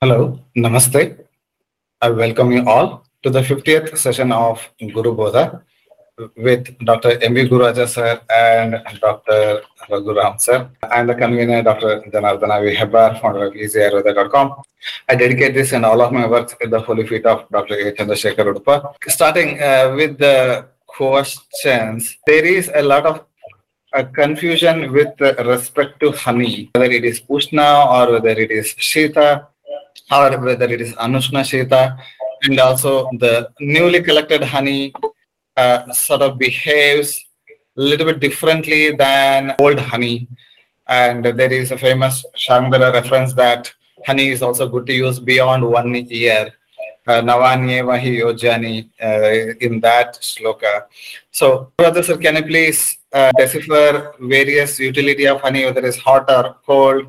Hello, Namaste. I welcome you all to the 50th session of Guru Bodha with Dr. M.V. Gururaja sir and Dr. Raghuram sir. I'm the convener, Dr. Janardana V. Hebbar, founder of easyayurveda.com. I dedicate this and all of my works at the holy feet of Dr. A. Chandrasekhar Udupa. Starting uh, with the questions, there is a lot of a confusion with respect to honey, whether it is Ushna or whether it is Shita or whether it is Anushna Shita, and also the newly collected honey uh, sort of behaves a little bit differently than old honey. And there is a famous Shangara reference that honey is also good to use beyond one year. Uh, Navanyeva yojani uh, in that sloka. So, brother sir, can you please uh, decipher various utility of honey, whether it's hot or cold,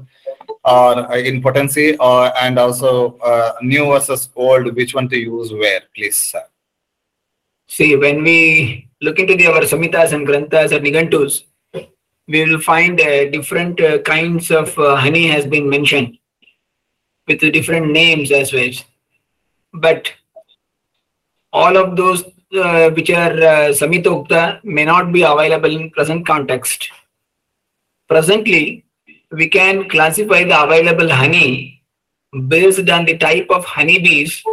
or uh, in potency, or and also uh, new versus old, which one to use where, please, sir? See, when we look into the, our samhitas and Granthas and Nigantus, we will find uh, different uh, kinds of uh, honey has been mentioned with different names as well. But all of those uh, which are uh, Samhitokta may not be available in present context. Presently, we can classify the available honey based on the type of honeybees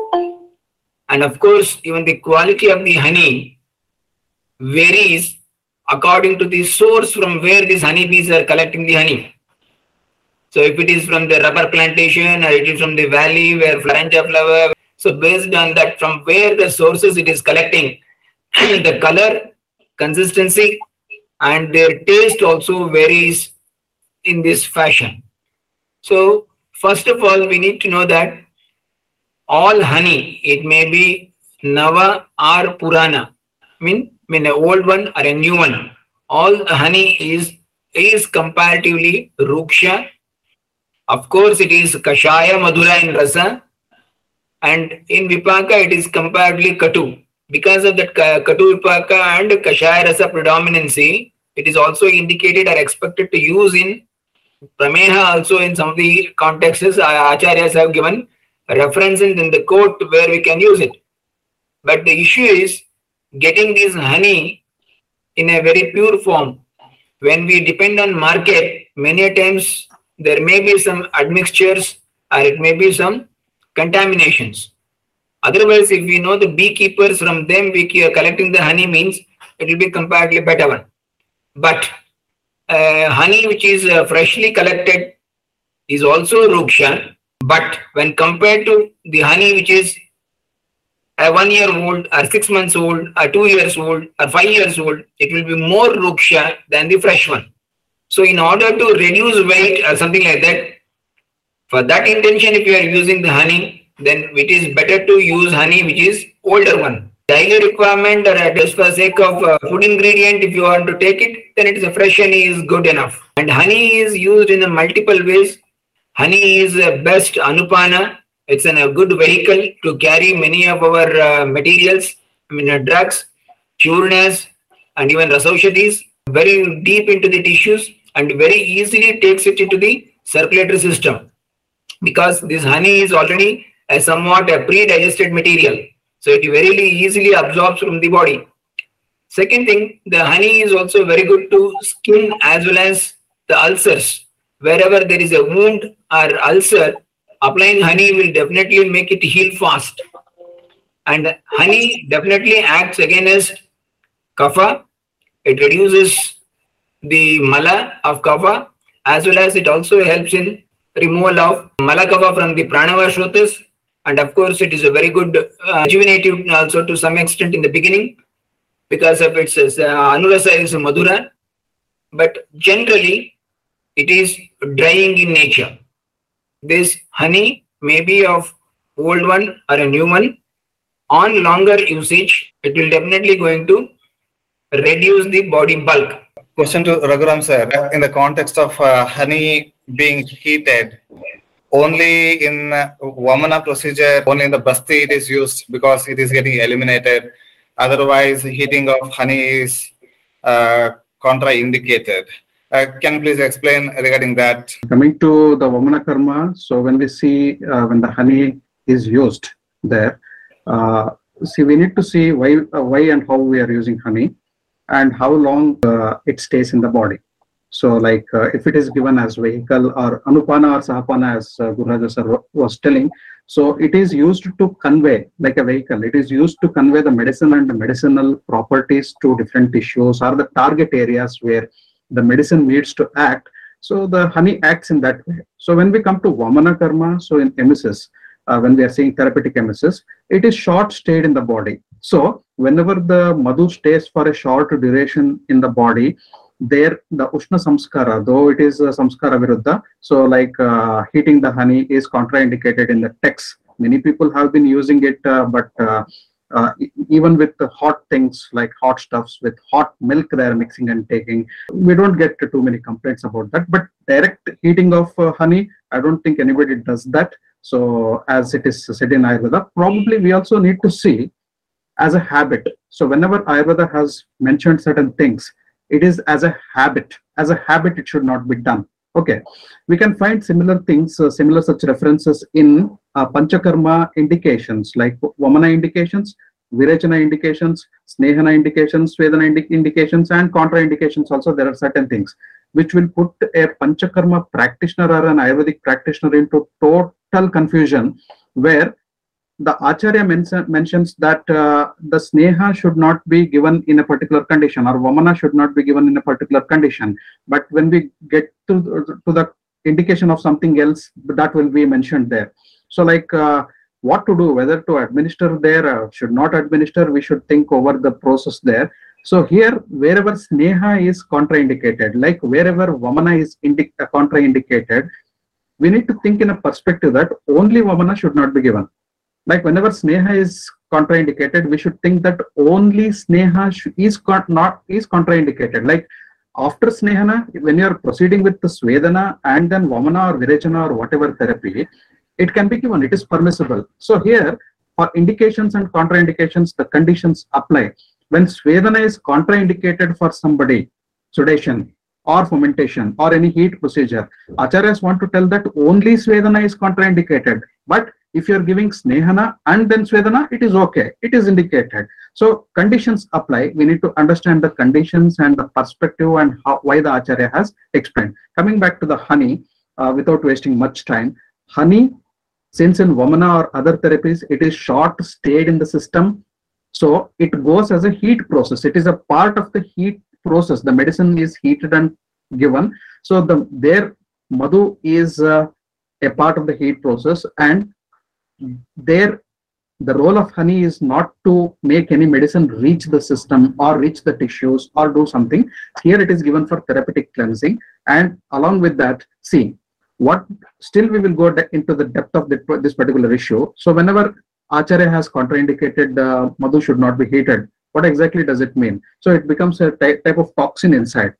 and of course even the quality of the honey varies according to the source from where these honeybees are collecting the honey. So if it is from the rubber plantation or it is from the valley where Florentia flower, so based on that from where the sources it is collecting, the color, consistency and their taste also varies in this fashion. So first of all, we need to know that all honey, it may be Nava or Purana, I mean, mean an old one or a new one. All the honey is is comparatively Ruksha. Of course, it is Kashaya Madhura in Rasa, and in Vipaka it is comparatively Katu. Because of that Katu Vipaka and Kashaya Rasa predominancy, it is also indicated or expected to use in Prameha also in some of the contexts uh, Acharyas have given references in the court where we can use it. But the issue is getting this honey in a very pure form. When we depend on market, many times there may be some admixtures or it may be some contaminations. Otherwise, if we know the beekeepers from them we are collecting the honey means it will be comparatively better one. But uh, honey which is uh, freshly collected is also ruksha. But when compared to the honey which is a one year old or six months old or two years old or five years old it will be more ruksha than the fresh one. So in order to reduce weight or something like that for that intention if you are using the honey then it is better to use honey which is older one daily requirement or just for sake of uh, food ingredient if you want to take it then it is a fresh honey is good enough. And honey is used in a multiple ways. Honey is uh, best anupana. It's an, a good vehicle to carry many of our uh, materials i mean uh, drugs churnas and even rasaushadis very deep into the tissues and very easily takes it into the circulatory system. Because this honey is already a somewhat a pre-digested material so it very easily absorbs from the body. Second thing, the honey is also very good to skin as well as the ulcers. Wherever there is a wound or ulcer, applying honey will definitely make it heal fast. And honey definitely acts against kapha. It reduces the mala of kapha as well as it also helps in removal of mala kapha from the pranava and of course it is a very good uh, rejuvenative also to some extent in the beginning because of its uh, anurasa is madhura but generally it is drying in nature. This honey may be of old one or a new one. On longer usage it will definitely going to reduce the body bulk. Question to raghuram sir. In the context of uh, honey being heated only in Vamana procedure, only in the basti it is used because it is getting eliminated. Otherwise, heating of honey is uh, contraindicated. Uh, can you please explain regarding that? Coming to the Vamana Karma, so when we see uh, when the honey is used there, uh, see we need to see why, uh, why and how we are using honey and how long uh, it stays in the body. So like uh, if it is given as vehicle or anupana or sahapana as uh, Guru sir was telling, so it is used to convey like a vehicle. It is used to convey the medicine and the medicinal properties to different tissues or the target areas where the medicine needs to act. So the honey acts in that way. So when we come to Vamana Karma, so in emesis, uh, when we are saying therapeutic emesis, it is short stayed in the body. So whenever the madhu stays for a short duration in the body, there the Ushna Samskara, though it is Samskara Viruddha, so like uh, heating the honey is contraindicated in the text. Many people have been using it, uh, but uh, uh, even with the hot things like hot stuffs with hot milk they are mixing and taking we don't get too many complaints about that. But direct heating of uh, honey i don't think anybody does that. So as it is said in ayurveda probably we also need to see as a habit. So whenever ayurveda has mentioned certain things it is as a habit. As a habit it should not be done. Okay. We can find similar things uh, similar such references in uh, panchakarma indications like vamana indications virechana indications snehana indications svedana indi- indications and contraindications also there are certain things which will put a panchakarma practitioner or an ayurvedic practitioner into total confusion where the acharya mention, mentions that uh, the sneha should not be given in a particular condition or vamana should not be given in a particular condition. But when we get to, to the indication of something else that will be mentioned there. So like uh, what to do whether to administer there or should not administer we should think over the process there. So here wherever sneha is contraindicated like wherever vamana is uh, contraindicated we need to think in a perspective that only vamana should not be given like whenever sneha is contraindicated we should think that only sneha is not is contraindicated. Like after snehana when you are proceeding with the svedana and then vamana or virechana or whatever therapy it can be given it is permissible. So here for indications and contraindications the conditions apply. When svedana is contraindicated for somebody sudation or fomentation or any heat procedure acharyas want to tell that only svedana is contraindicated. But if you're giving snehana and then svedana it is okay. It is indicated. So conditions apply. We need to understand the conditions and the perspective and how why the acharya has explained. Coming back to the honey uh, without wasting much time honey since in vamana or other therapies it is short stayed in the system so it goes as a heat process. It is a part of the heat process. The medicine is heated and given. So the their madhu is uh, a part of the heat process and there the role of honey is not to make any medicine reach the system or reach the tissues or do something. Here it is given for therapeutic cleansing. And along with that see what still we will go into the depth of the, this particular issue. So whenever acharya has contraindicated uh, madhu should not be heated what exactly does it mean? So it becomes a ty- type of toxin inside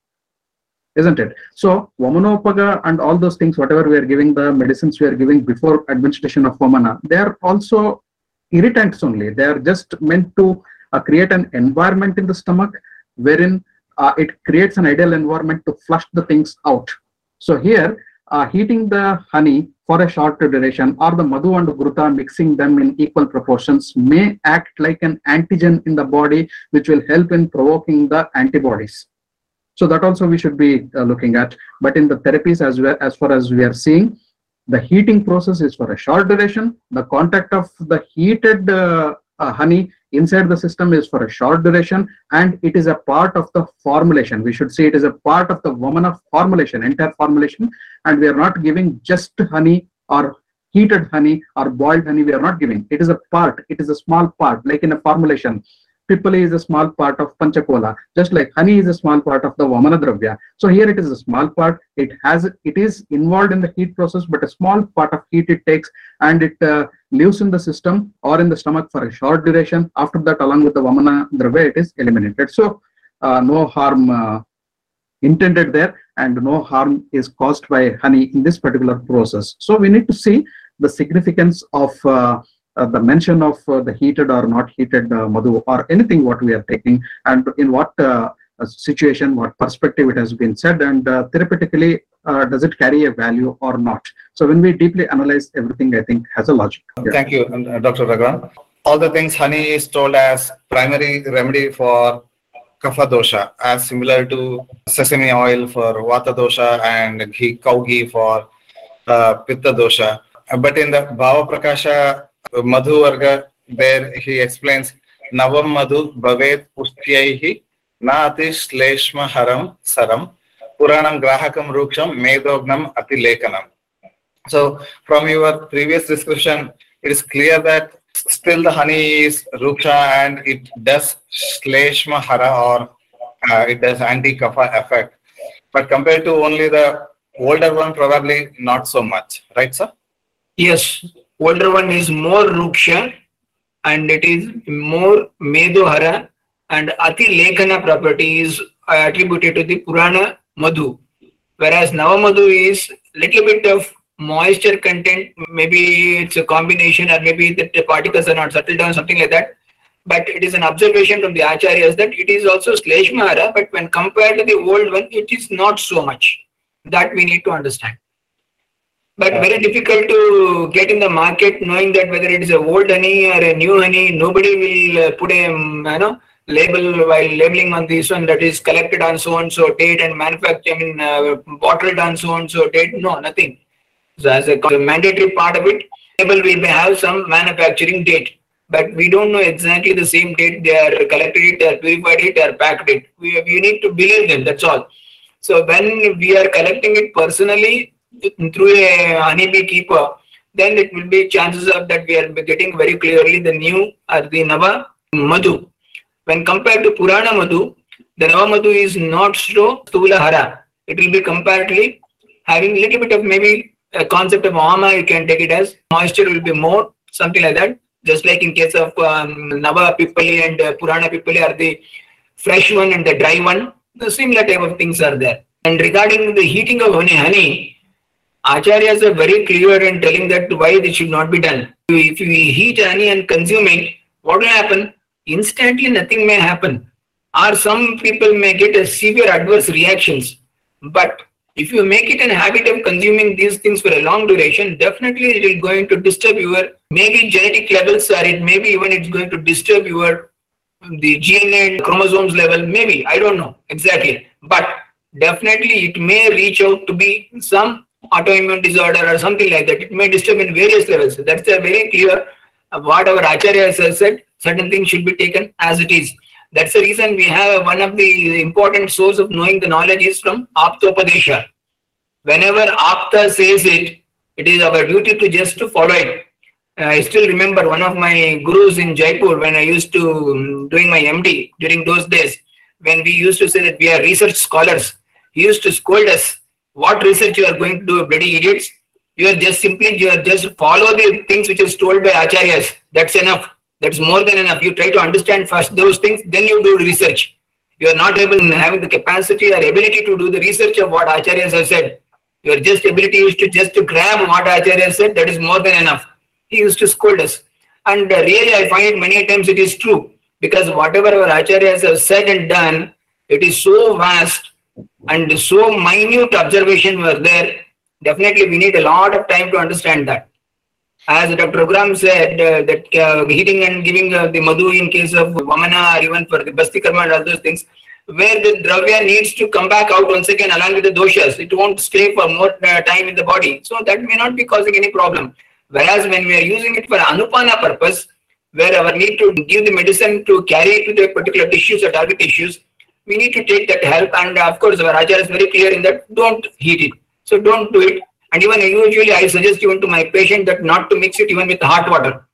isn't it? So vamanopaga and all those things whatever we are giving the medicines we are giving before administration of vamana they are also irritants only. They are just meant to uh, create an environment in the stomach wherein uh, it creates an ideal environment to flush the things out. So here uh, heating the honey for a short duration or the madhu and gruta mixing them in equal proportions may act like an antigen in the body which will help in provoking the antibodies so that also we should be uh, looking at. But in the therapies as well as far as we are seeing the heating process is for a short duration. The contact of the heated uh, uh, honey inside the system is for a short duration and it is a part of the formulation. We should say it is a part of the vamana formulation entire formulation. And we are not giving just honey or heated honey or boiled honey we are not giving. It is a part it is a small part like in a formulation Pipali is a small part of Panchakola, just like honey is a small part of the Vamana Dravya. So here it is a small part. It has it is involved in the heat process, but a small part of heat it takes and it uh, lives in the system or in the stomach for a short duration. After that, along with the Vamana Dravya, it is eliminated. So uh, no harm uh, intended there and no harm is caused by honey in this particular process. So we need to see the significance of uh, the mention of uh, the heated or not heated uh, madhu or anything what we are taking and in what uh, uh, situation, what perspective it has been said, and uh, therapeutically, uh, does it carry a value or not? So when we deeply analyze everything, I think has a logic. Yeah. Thank you, uh, Dr. Raghuram. All the things honey is told as primary remedy for kapha dosha, as similar to sesame oil for vata dosha and ghee, cow ghee for uh, pitta dosha. Uh, But in the Bhava Prakasha uh, Madhu Varga, there he explains Navam Madhu Bhavet Pushyaihi Na Ati Shleshma Haram Saram Puranam Grahakam Ruksham Medognam Ati Lekanam. So from your previous description, it is clear that still the honey is ruksha and it does shleshma hara or uh, it does anti-kapha effect. But compared to only the older one, probably not so much, right, sir? Yes, older one is more ruksha and it is more medohara and ati lekana property is attributed to the Purana Madhu. Whereas Navamadhu is little bit of moisture content, maybe it's a combination or maybe the the particles are not settled down, something like that. But it is an observation from the acharyas that it is also Shleshmahara, but when compared to the old one, it is not so much. That we need to understand. But very difficult to get in the market knowing that whether it is a old honey or a new honey, nobody will uh, put a um, you know label while labeling on this one that is collected on so and so date and manufactured, I mean uh, bottled on so and so date. No, nothing. So as a mandatory part of it, label we may have some manufacturing date, but we don't know exactly the same date they are collected it, they are purified it, they are packed it. We, we need to believe them. That's all. So when we are collecting it personally through a honeybee keeper, then it will be chances of that we are getting very clearly the new or the Nava Madhu. When compared to Purana Madhu, the Nava Madhu is not so Stula Hara. It will be comparatively having little bit of maybe a concept of Ama, you can take it as moisture will be more, something like that. Just like in case of um, Nava Pipali and uh, Purana Pipali are the fresh one and the dry one, the similar type of things are there. And regarding the heating of honey, honey, acharyas are very clear in telling that why this should not be done. If we heat honey and consume it, what will happen? Instantly nothing may happen. Or some people may get a severe adverse reactions. But if you make it a habit of consuming these things for a long duration, definitely it is going to disturb your maybe genetic levels or it maybe even it's going to disturb your the DNA and chromosomes level, maybe, I don't know exactly. But definitely it may reach out to be some autoimmune disorder or something like that. It may disturb in various levels. That's a very clear uh, what our acharyas has said. Certain things should be taken as it is. That's the reason we have one of the important source of knowing the knowledge is from Aptopadesha. Whenever Apta says it, it is our duty to just to follow it. Uh, I still remember one of my gurus in Jaipur when I used to um, doing my MD during those days when we used to say that we are research scholars. He used to scold us, "What research you are going to do, bloody idiots? You are just simply you are just follow the things which is told by acharyas. That's enough. That's more than enough. You try to understand first those things, then you do research. You are not able having the capacity or ability to do the research of what acharyas have said. Your just ability is to just to grab what Acharya said, that is more than enough. He used to scold us. And uh, really, I find many times it is true. Because whatever our Acharyas have said and done, it is so vast and so minute observation were there. Definitely, we need a lot of time to understand that. As Dr. Raghuram said, uh, that uh, heating and giving uh, the madhu in case of Vamana or even for the Basti Karma and all those things, where the dravya needs to come back out once again along with the doshas. It won't stay for more uh, time in the body. So that may not be causing any problem. Whereas when we are using it for anupana purpose, where our need to give the medicine to carry to the particular tissues or target tissues, we need to take that help. And of course, our is very clear in that don't heat it. So don't do it. And even usually I suggest even to my patient that not to mix it even with hot water.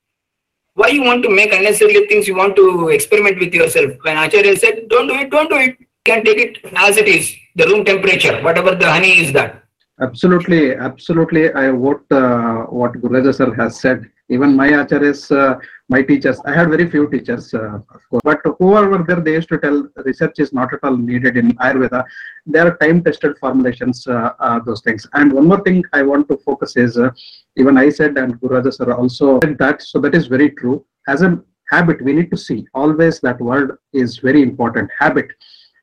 Why you want to make unnecessarily things you want to experiment with yourself? When Acharya said, don't do it, don't do it. You can take it as it is, the room temperature, whatever the honey is that. Absolutely, absolutely. I vote uh, what Gururaja sir has said. Even my acharyas, uh, my teachers, I had very few teachers, uh, but whoever were there, they used to tell research is not at all needed in Ayurveda. There are time-tested formulations, uh, those things. And one more thing I want to focus is, even I said and Gururaja sir also said that, so that is very true. As a habit, we need to see always that word is very important, habit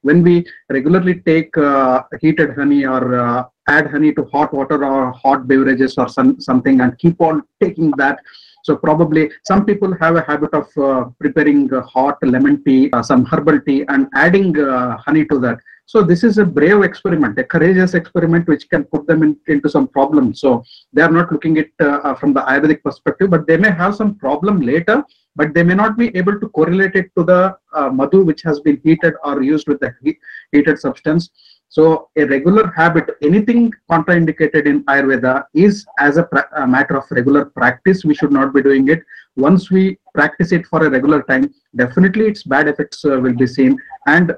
when we regularly take uh, heated honey or uh, add honey to hot water or hot beverages or some, something and keep on taking that so probably some people have a habit of uh, preparing hot lemon tea, uh, some herbal tea, and adding uh, honey to that. So this is a brave experiment, a courageous experiment which can put them in, into some problems. So they are not looking at uh, from the Ayurvedic perspective, but they may have some problem later, but they may not be able to correlate it to the uh, madhu which has been heated or used with the heat, heated substance. So a regular habit, anything contraindicated in Ayurveda is as a, a, matter of regular practice. We should not be doing it. Once we practice it for a regular time, definitely its bad effects uh, will be seen. And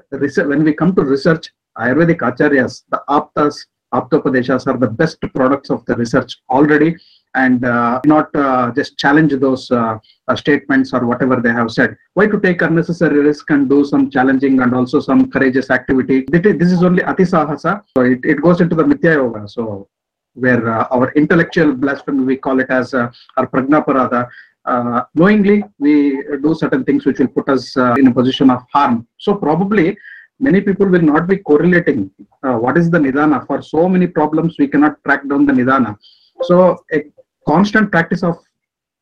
when we come to research, Ayurvedic acharyas, the aptas, aptopadeshas are the best products of the research already and uh, not uh, just challenge those uh, statements or whatever they have said. Why to take unnecessary risk and do some challenging and also some courageous activity? This is only atisahasa, so it, it goes into the mithya yoga. So where uh, our intellectual blasphemy, we call it as uh, our pragnaparada. Uh, knowingly, we do certain things which will put us uh, in a position of harm. So probably many people will not be correlating uh, what is the nidana. For so many problems, we cannot track down the nidana. So a constant practice of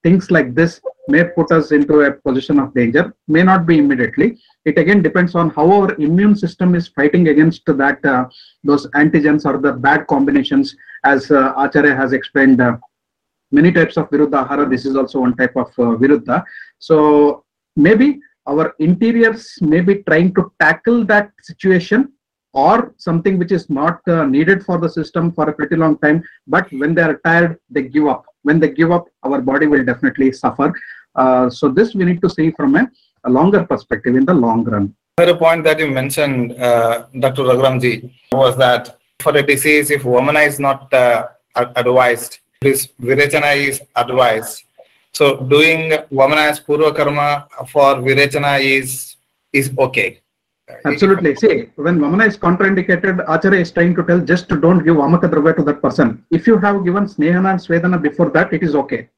things like this may put us into a position of danger may not be immediately it again depends on how our immune system is fighting against that uh, those antigens or the bad combinations as uh, acharya has explained uh, many types of viruddha ahara this is also one type of uh, viruddha so maybe our interiors may be trying to tackle that situation or something which is not uh, needed for the system for a pretty long time but when they are tired they give up. When they give up our body will definitely suffer. Uh, so this we need to see from a, a, longer perspective in the long run. Another point that you mentioned uh, dr raghuramji was that for a disease if vamana is not uh, advised this virechana is advised so doing vamana as purva karma for virechana is is okay Absolutely. See, when Vamana is contraindicated, Acharya is trying to tell just don't give Dravya to that person. If you have given Snehana and Svedana before that, it is okay.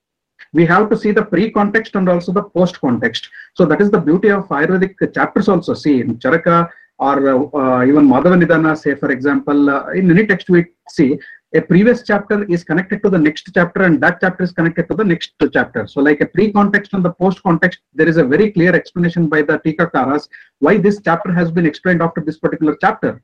We have to see the pre-context and also the post-context. So that is the beauty of Ayurvedic chapters also. See, in Charaka or uh, even Madhava Nidana, say for example, uh, in any text we see, a previous chapter is connected to the next chapter and that chapter is connected to the next chapter. So like a pre-context and the post-context, there is a very clear explanation by the Tika Tikakaras why this chapter has been explained after this particular chapter.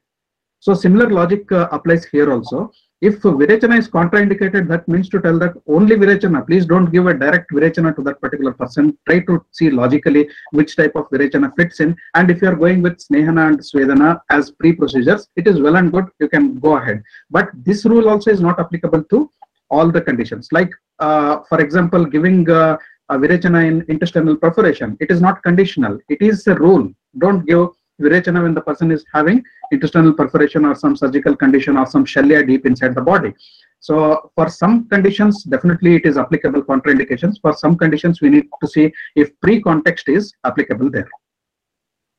So similar logic uh, applies here also. If Virechana is contraindicated, that means to tell that only Virechana, please don't give a direct Virechana to that particular person. Try to see logically which type of Virechana fits in. And if you are going with Snehana and Svedana as pre-procedures, it is well and good, you can go ahead. But this rule also is not applicable to all the conditions. Like, uh, for example, giving uh, a Virechana in intestinal perforation, it is not conditional. It is a rule. Don't give Virechana when the person is having intestinal perforation or some surgical condition or some shalya deep inside the body. So for some conditions, definitely it is applicable contraindications. For some conditions, we need to see if pre-context is applicable there.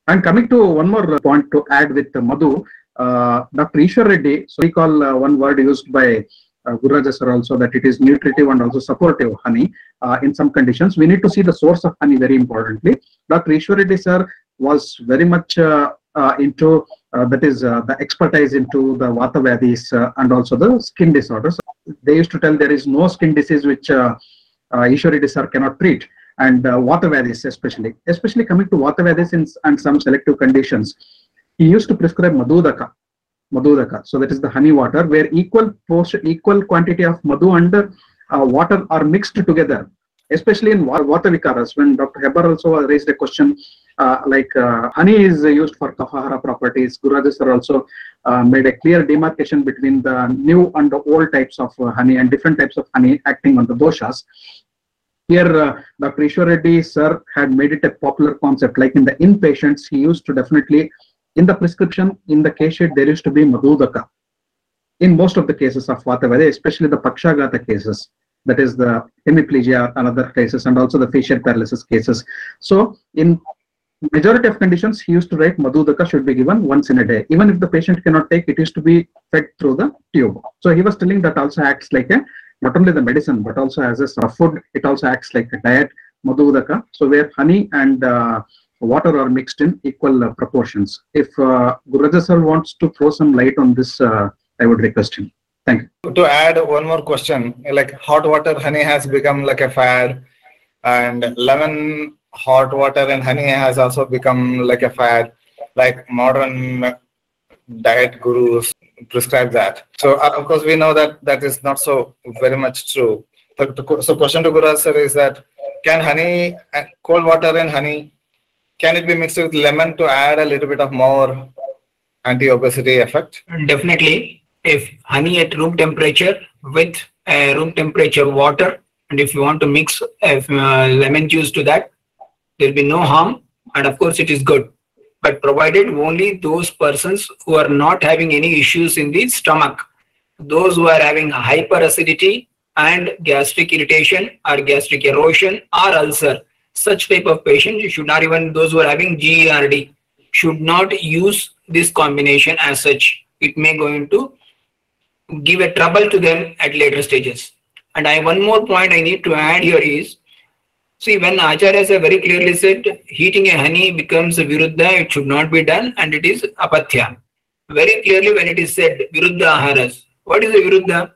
And coming to one more point to add with Madhu, uh, Dr. Ishwar Reddy, so we call uh, one word used by uh, Guru sir also that it is nutritive and also supportive honey uh, in some conditions. We need to see the source of honey very importantly. Dr. Ishwar Reddy sir was very much uh, uh, into uh, that is the expertise into the vata and also the skin disorders. They used to tell there is no skin disease which uh, Ishwar Reddy sir cannot treat and uh, vata especially, especially coming to vata and some selective conditions. He used to prescribe madhudaka, madhudaka. So that is the honey water where equal portion, equal quantity of madhu and uh, water are mixed together, especially in vata vikaras. When Dr. Hebbar also raised a question like uh, honey is used for Kaphahara properties. Guru sir also uh, made a clear demarcation between the new and the old types of honey and different types of honey acting on the doshas. Here, uh, Dr. Ishwar Reddy sir had made it a popular concept. Like in the inpatients, he used to definitely, in the prescription, in the case sheet, there used to be madhudaka. In most of the cases of Vatavyadhi, especially the Pakshagata cases, that is the hemiplegia and other cases, and also the facial paralysis cases. So, in majority of conditions, he used to write Madhudaka should be given once in a day. Even if the patient cannot take, it is to be fed through the tube. So he was telling that also acts like a, not only the medicine, but also as a sort of food, it also acts like a diet, Madhudaka. So where honey and uh, water are mixed in equal uh, proportions. If uh, Gururaja sir wants to throw some light on this, uh, I would request him. Thank you. To add one more question, like hot water honey has become like a fad, and lemon hot water and honey has also become like a fad. Like modern diet gurus prescribe that. So uh, of course we know that that is not so very much true. So, question to Guru sir is that can honey, uh, cold water and honey, can it be mixed with lemon to add a little bit of more anti-obesity effect? Definitely, if honey at room temperature with uh, room temperature water, and if you want to mix uh, lemon juice to that, there'll be no harm, and of course it is good. But provided only those persons who are not having any issues in the stomach, those who are having hyperacidity and gastric irritation or gastric erosion or ulcer, such type of patients, you should not even those who are having GERD should not use this combination as such. It may going to give a trouble to them at later stages. And I one more point I need to add here is, see when Acharyas have very clearly said heating a honey becomes a viruddha, it should not be done and it is apatya. Very clearly when it is said viruddha aharas, what is a viruddha?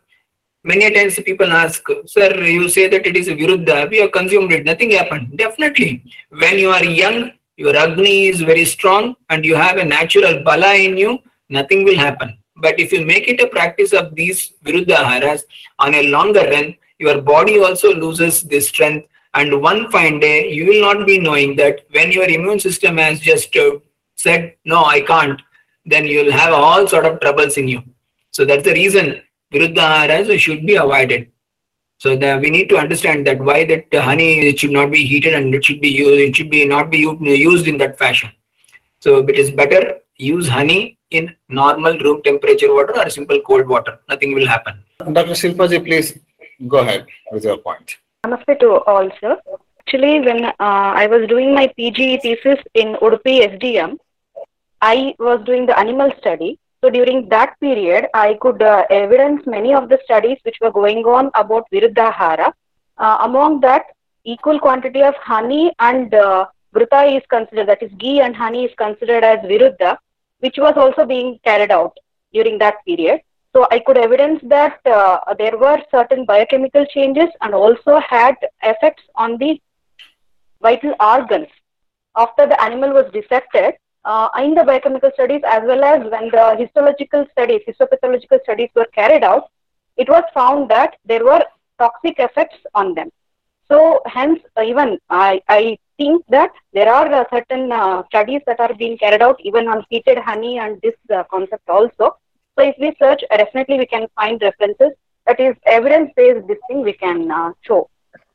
Many times people ask, sir, you say that it is a viruddha, we have consumed it, nothing happened. Definitely. When you are young, your Agni is very strong and you have a natural bala in you, nothing will happen. But if you make it a practice of these viruddha aharas on a longer run, your body also loses this strength. And one fine day, you will not be knowing that when your immune system has just uh, said, no, I can't, then you will have all sort of troubles in you. So that's the reason viruddha aharas should be avoided. So the, we need to understand that why that honey it should not be heated and it should be used, it should be not be used in that fashion. So it is better use honey in normal room temperature water or simple cold water. Nothing will happen. Dr. Shilpaji, please go ahead with your point. Namaste to all, sir. Actually, when uh, I was doing my PG thesis in Udupi SDM, I was doing the animal study. So during that period, I could uh, evidence many of the studies which were going on about Viruddhahara. Uh, among that, equal quantity of honey and uh, is considered, that is ghee and honey is considered as Viruddha, which was also being carried out during that period. So I could evidence that uh, there were certain biochemical changes and also had effects on the vital organs after the animal was dissected. Uh, in the biochemical studies as well as when the histological studies, histopathological studies were carried out, it was found that there were toxic effects on them. So hence, uh, even I, I think that there are uh, certain uh, studies that are being carried out even on heated honey and this uh, concept also. So if we search, uh, definitely we can find references. That is evidence-based. This thing we can uh, show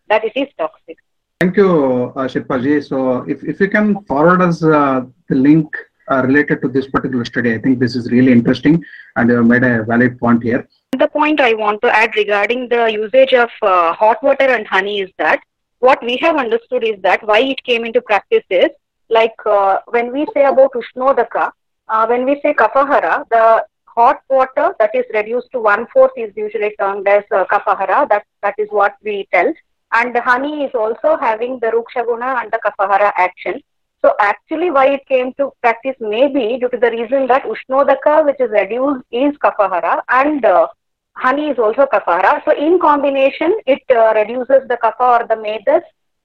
that it is toxic. Thank you, uh, Shilpaji. So if, if you can forward us uh, the link uh, related to this particular study, I think this is really interesting and you made a valid point here. The point I want to add regarding the usage of uh, hot water and honey is that what we have understood is that why it came into practice is like uh, when we say about Ushnodaka, uh, when we say Kapahara, the hot water that is reduced to one fourth is usually termed as uh, Kapahara. That that is what we tell. And the honey is also having the Rukshaguna and the Kapahara action. So actually, why it came to practice may be due to the reason that Ushnodaka, which is reduced, is Kapahara, and uh, honey is also Kapahara. So in combination, it uh, reduces the Kapha or the Medas,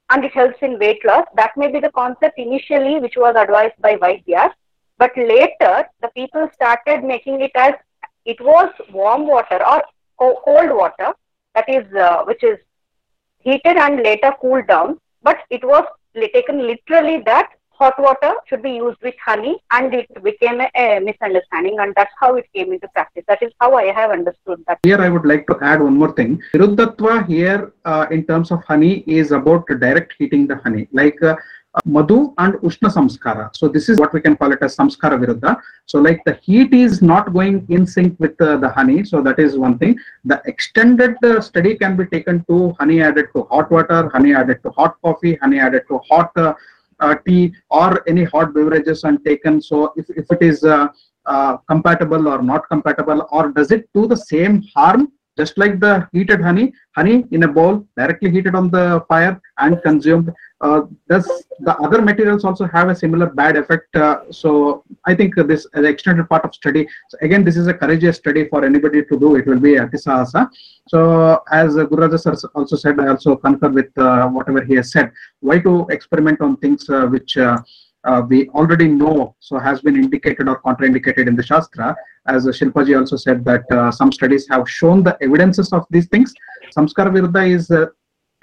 and it helps in weight loss. That may be the concept initially, which was advised by Vaidyas. But later, the people started making it as it was warm water or cold water, that is, uh, which is heated and later cooled down. But it was taken literally that hot water should be used with honey, and it became a, a misunderstanding, and that's how it came into practice. That is how I have understood that. Here, I would like to add one more thing. Viruddhatva here, uh, in terms of honey, is about direct heating the honey, like uh, Madhu and Ushna Samskara. So this is what we can call it as Samskara Viruddha. So like the heat is not going in sync with uh, the honey. So that is one thing. The extended uh, study can be taken to honey added to hot water, honey added to hot coffee, honey added to hot uh, uh, tea or any hot beverages and taken. So if, if it is uh, uh, compatible or not compatible or does it do the same harm just like the heated honey, honey in a bowl directly heated on the fire and consumed. Uh, does the other materials also have a similar bad effect? Uh, so I think this is extended part of study. So again, this is a courageous study for anybody to do. It will be atisahasa. So as uh, Guru Raja sir also said, I also concur with uh, whatever he has said. Why to experiment on things uh, which uh, we already know, so has been indicated or contraindicated in the Shastra. As Shilpaji also said that uh, some studies have shown the evidences of these things. Samskara Viruddha is uh,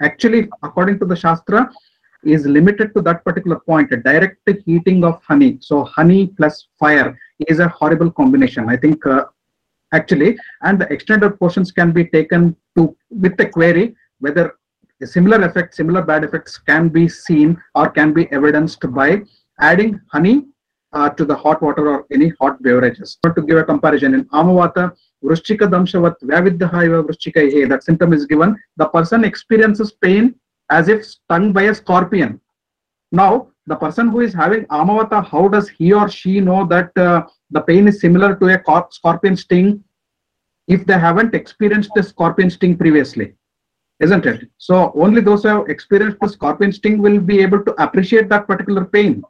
actually, according to the Shastra, is limited to that particular point, a direct heating of honey. So honey plus fire is a horrible combination. I think uh, actually, and the extended portions can be taken to with the query whether a similar effect, similar bad effects can be seen or can be evidenced by adding honey uh, to the hot water or any hot beverages. To give a comparison, in Amavata, Vrushchika Damshavat Vyavidha Iva Vrushchika that symptom is given, the person experiences pain as if stung by a scorpion. Now, the person who is having Amavata, how does he or she know that uh, the pain is similar to a scorpion sting if they haven't experienced a scorpion sting previously? Isn't it? So, only those who have experienced the scorpion sting will be able to appreciate that particular pain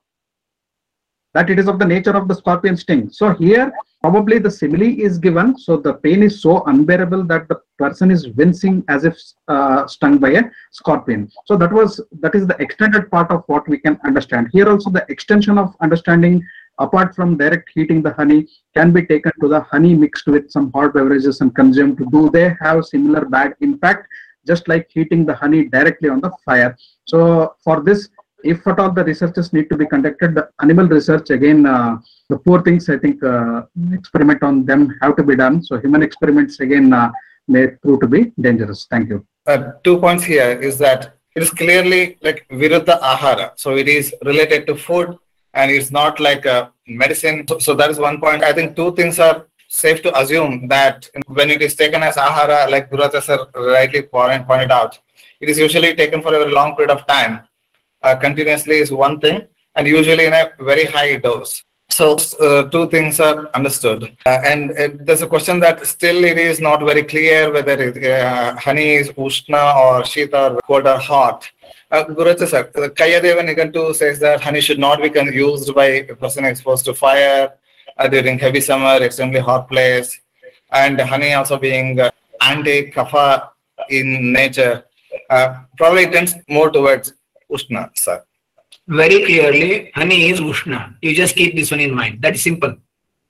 that it is of the nature of the scorpion sting. So here probably the simile is given. So the pain is so unbearable that the person is wincing as if uh, stung by a scorpion. So that was that is the extended part of what we can understand. Here also the extension of understanding apart from direct heating the honey can be taken to the honey mixed with some hot beverages and consumed. Do they have similar bad impact? Just like heating the honey directly on the fire. So for this if at all the researches need to be conducted, the animal research again, uh, the poor things I think uh, experiment on them have to be done. So human experiments again uh, may prove to be dangerous. Thank you. Uh, two points here is that it is clearly like viruddha ahara, so it is related to food and it's not like a medicine. So, so that is one point. I think two things are safe to assume that when it is taken as ahara, like sir rightly pointed out, it is usually taken for a very long period of time uh, continuously is one thing and usually in a very high dose. So uh, two things are understood. Uh, and it, there's a question that still it is not very clear whether it, uh, honey is ushna or shita or cold or hot. Uh, Guruji sir, the Kaiyadeva Nighantu says that honey should not be used by a person exposed to fire uh, during heavy summer, extremely hot place, and honey also being uh, anti-kapha in nature. Uh, probably tends more towards Ushna, sir. Very clearly, honey is Ushna. You just keep this one in mind. That is simple.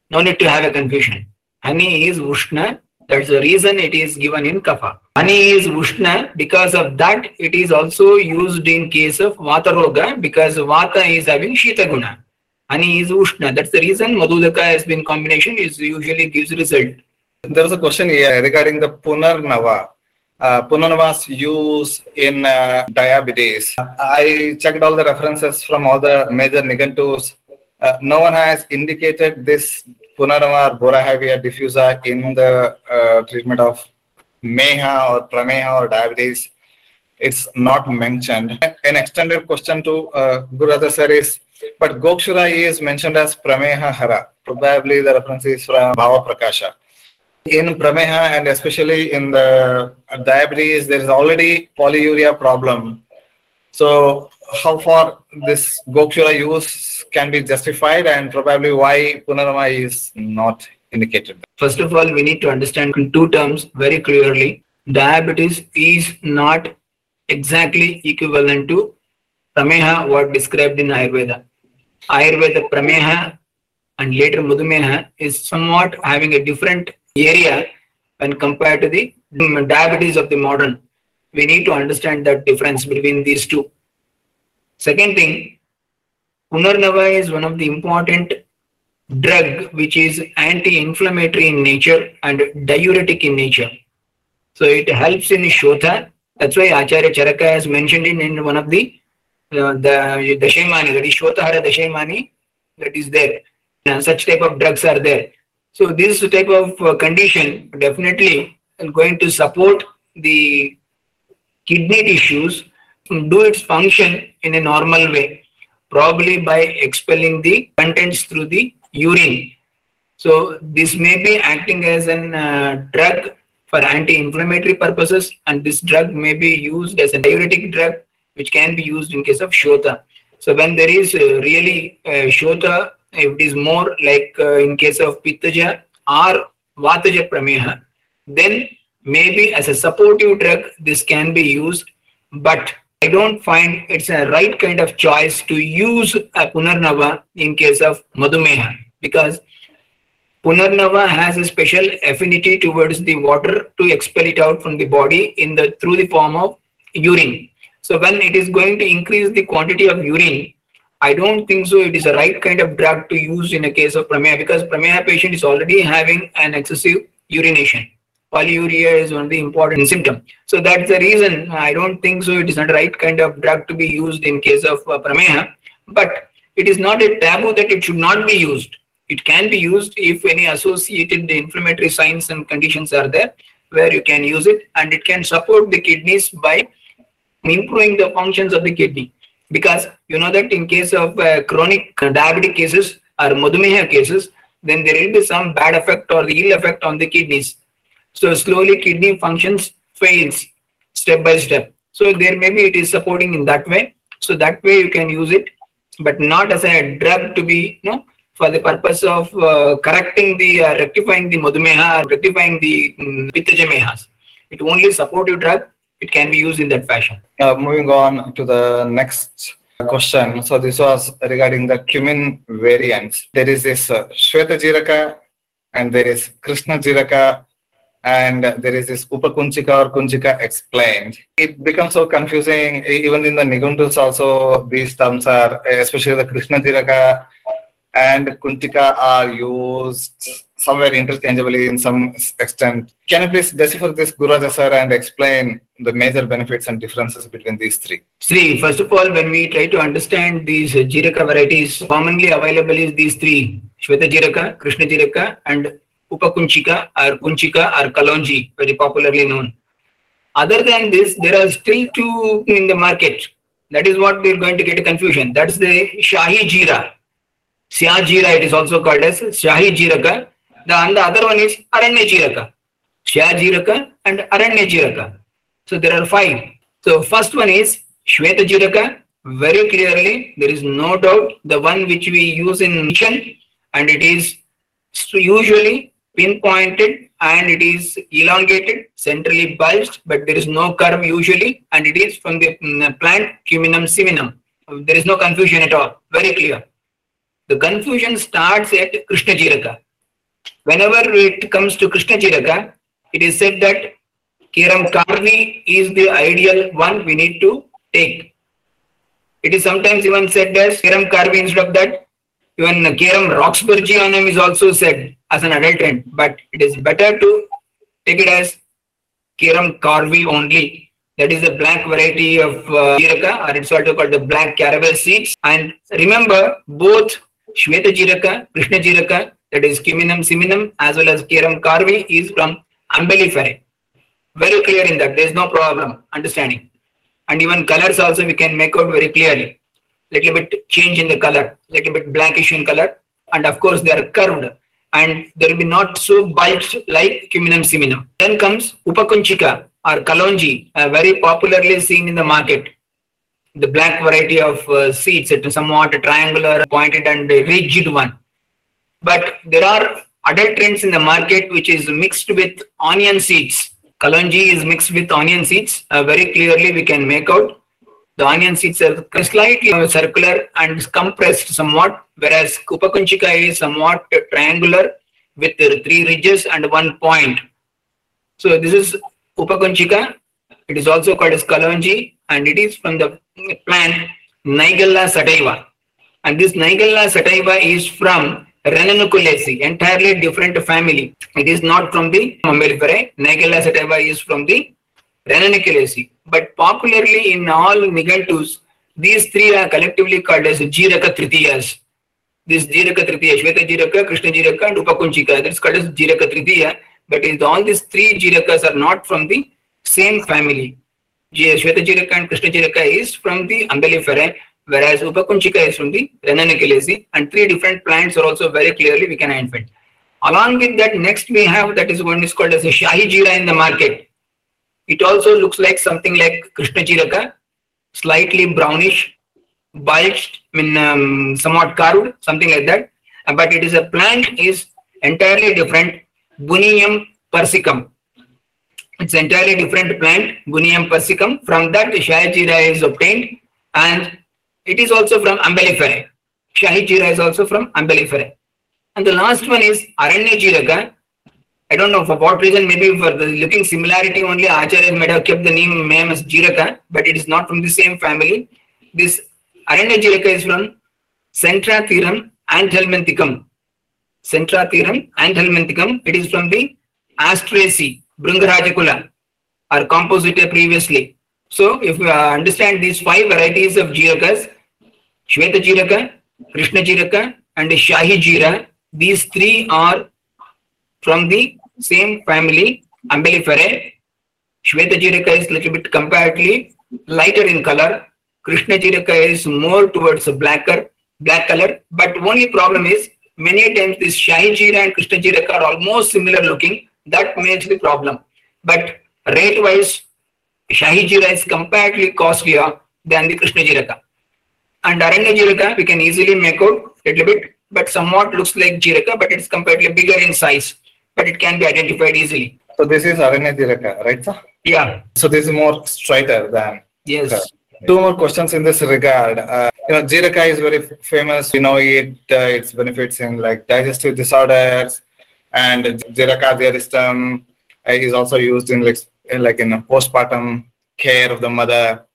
No need to have a confusion. Honey is Ushna. That's the reason it is given in Kapha. Honey is Ushna. Because of that, it is also used in case of Vata Roga because Vata is having Shita Guna. Honey is Ushna. That's the reason Madhudaka has been combination is usually gives result. There was a question here regarding the Punarnava. Uh, Punarnava's use in uh, diabetes. I checked all the references from all the major Nigantus. Uh, no one has indicated this Punarnava or Boerhavia diffusa in the uh, treatment of Meha or Prameha or diabetes. It's not mentioned. An extended question to uh, Guru Raja sir is, but Gokshura is mentioned as Prameha Hara. Probably the reference is from Bhava Prakasha in prameha and especially in the diabetes there is already polyuria problem so how far this gokshura use can be justified and probably why punarnava is not indicated First of all, we need to understand in two terms very clearly. Diabetes is not exactly equivalent to prameha, what described in Ayurveda. Ayurveda prameha and later madhumeha is somewhat having a different area when compared to the diabetes of the modern. We need to understand the difference between these two. Second thing, Punarnava is one of the important drug which is anti-inflammatory in nature and diuretic in nature. So it helps in Shotha. That's why Acharya Charaka has mentioned it in one of the uh, the Dashemani, that is Shotahara Dashemani, that is there. Uh, such type of drugs are there. So this type of uh, condition definitely is going to support the kidney tissues do its function in a normal way, probably by expelling the contents through the urine. So this may be acting as an uh, drug for anti-inflammatory purposes and this drug may be used as a diuretic drug which can be used in case of shota. So when there is uh, really uh, shota, if it is more like uh, in case of pittaja or vataja prameha, then maybe as a supportive drug this can be used, but I don't find it's a right kind of choice to use a punarnava in case of madhumeha because punarnava has a special affinity towards the water to expel it out from the body in the through the form of urine. So when it is going to increase the quantity of urine, I don't think so it is the right kind of drug to use in a case of prameha because prameha patient is already having an excessive urination. Polyuria is one of the important symptom. So that's the reason I don't think so it is not the right kind of drug to be used in case of uh. But it is not a taboo that it should not be used. It can be used if any associated inflammatory signs and conditions are there where you can use it and it can support the kidneys by improving the functions of the kidney because you know that in case of uh, chronic diabetic cases or madhumeha cases then there will be some bad effect or the ill effect on the kidneys. So slowly kidney functions fails step by step. So there maybe it is supporting in that way. So that way you can use it but not as a drug to be you know for the purpose of uh, correcting the uh, rectifying the madhumeha rectifying the um, pittacamehas it only supportive drug it can be used in that fashion Uh, moving on to the next question. So this was regarding the cumin variants. There is this uh, Shweta Jiraka and there is Krishna Jiraka and there is this Upakunchika or Kunchika explained. It becomes so confusing. Even in the Nighantus also these terms are, especially the Krishna Jiraka and Kunchika are used somewhere interchangeably in some extent. Can you please decipher this Gururaja sir and explain the major benefits and differences between these three? See, first of all, when we try to understand these Jiraka varieties, commonly available is these three, Shweta Jiraka, Krishna Jiraka and Upakunchika or Kunchika or Kalonji, very popularly known. Other than this, there are still two in the market. That is what we're going to get a confusion. That's the Shahi Jira. Sya Jira, it is also called as Shahi Jiraka. The, and the other one is Aranya Jiraka. Jiraka and Aranya Jiraka. So there are five. So first one is Shweta Jiraka. Very clearly, there is no doubt the one which we use in mission and it is usually pinpointed and it is elongated, centrally bulged, but there is no curve usually and it is from the mm, plant Cuminum cyminum. There is no confusion at all. Very clear. The confusion starts at Krishna Jiraka. Whenever it comes to Krishna Jiraka, it is said that Carum carvi is the ideal one we need to take. It is sometimes even said as Carum carvi instead of that. Even Kiram Roxburgh on is also said as an adulterant, but it is better to take it as Carum carvi only. That is the black variety of uh, Jiraka, or it's also called the black caraway seeds. And remember, both Shweta Jiraka, Krishna Jiraka, that is Cuminum cyminum, as well as Carum carvi is from Umbelliferae very clear in that. There is no problem understanding. And even colors also we can make out very clearly. Little bit change in the color little bit blackish in color. And of course they are curved. And there will be not so bulged like cuminum cyminum then comes upakunchika or kalonji uh, very popularly seen in the market. The black variety of uh, seeds it is somewhat triangular pointed and rigid one but there are adulterants in the market which is mixed with onion seeds Kalonji is mixed with onion seeds. Uh, very clearly we can make out the onion seeds are slightly circular and compressed somewhat, whereas Kupakunchika is somewhat triangular with three ridges and one point. So this is Upakunchika. It is also called as Kalonji and it is from the plant Nigella sativa. And this Nigella sativa is from Ranunculaceae, entirely different family. It is not from the Umbelliferae. Nigella sativa is from the Ranunculaceae. But popularly in all Nighantus, these three are collectively called as Jiraka Tritiyas. This Jiraka Tritiya, Shweta Jiraka, Krishna Jiraka and Upakunchika. That's called as Jiraka Tritiya. But all these three Jirakas are not from the same family. Shweta Jiraka and Krishna Jiraka is from the Umbelliferae whereas Upakunchika is from the Ranunculaceae and three different plants are also very clearly we can identify. Along with that, next we have that is one is called as a Shahi Jira in the market. It also looks like something like Krishna Jiraka, slightly brownish, bulged, I mean, um, somewhat carved, something like that. Uh, But it is a plant is entirely different, Bunium persicum. It's entirely different plant, Bunium persicum. From that, Shahi Jira is obtained and it is also from Umbelliferae. Shahi Jira is also from Umbelliferae. And the last one is Aranya Jiraka. I don't know for what reason, maybe for the looking similarity only, Acharya might have kept the name, name as Jiraka, but it is not from the same family. This Aranya Jiraka is from Centra Centrathirum and Helminthicum. Centratherum anthelminticum. It is from the Asteraceae, Brungarajacula, or composita previously. So if you understand these five varieties of Jirakas, Shweta Jiraka, Krishna Jiraka, and Shahi Jira, these three are from the same family, Umbelliferae. Shweta Jiraka is a little bit comparatively lighter in color. Krishna Jiraka is more towards a blacker, black color. But only problem is many times this Shahi Jira and Krishna Jiraka are almost similar looking. That makes the problem. But rate wise, Shahi Jira is comparatively costlier than the Krishna Jiraka. And Aranya Jiraka, we can easily make out little bit, but somewhat looks like Jiraka, but it's comparatively bigger in size. But it can be identified easily. So this is Aranya Jiraka, right, sir? Yeah. So this is more straighter than. Yes. Two more questions in this regard. Uh, you know, Jiraka is very famous. You know, it uh, its benefits in like digestive disorders, and Jiraka diaristum uh, is also used in like in, like in a postpartum care of the mother.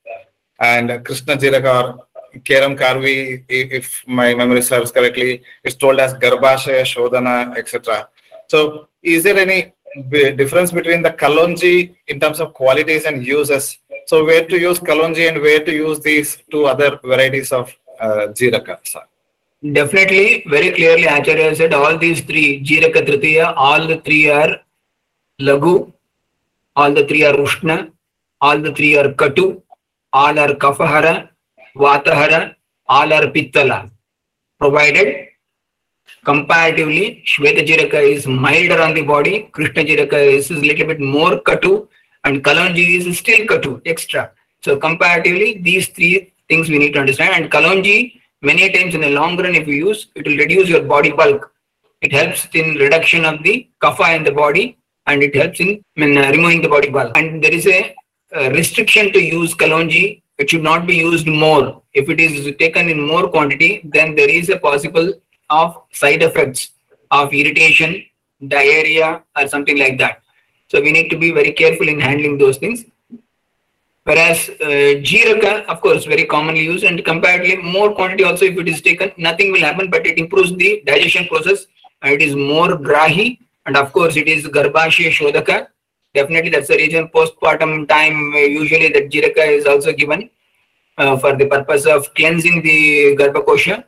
And Krishna Jiraka or Carum carvi, if my memory serves correctly, is told as Garbhashaya, Shodhana, etc. So, is there any difference between the Kalonji in terms of qualities and uses? So, where to use Kalonji and where to use these two other varieties of uh, Jiraka? sir? Definitely, very clearly, Acharya said all these three, Jiraka Tritiya, all the three are Lagu, all the three are Ushna, all the three are Katu, all are Kaphahara, Vatahara, all are Pittala. Provided comparatively, Shweta Jiraka is milder on the body, Krishna Jiraka is a little bit more Katu, and Kalonji is still Katu, extra. So comparatively, these three things we need to understand. And Kalonji, many times in the long run, if you use, it will reduce your body bulk. It helps in reduction of the kapha in the body, and it helps in I mean, uh, removing the body bulk. And there is a, uh restriction to use Kalonji. It should not be used more. If it is taken in more quantity, then there is a possible of side effects of irritation, diarrhea, or something like that. So we need to be very careful in handling those things. Whereas uh, Jiraka, of course, very commonly used and comparatively more quantity also if it is taken, nothing will happen, but it improves the digestion process. And it is more grahi and of course it is Garbhashaya Shodhaka. Definitely that's the reason postpartum time uh, usually that Jiraka is also given uh, for the purpose of cleansing the Garbhakosha.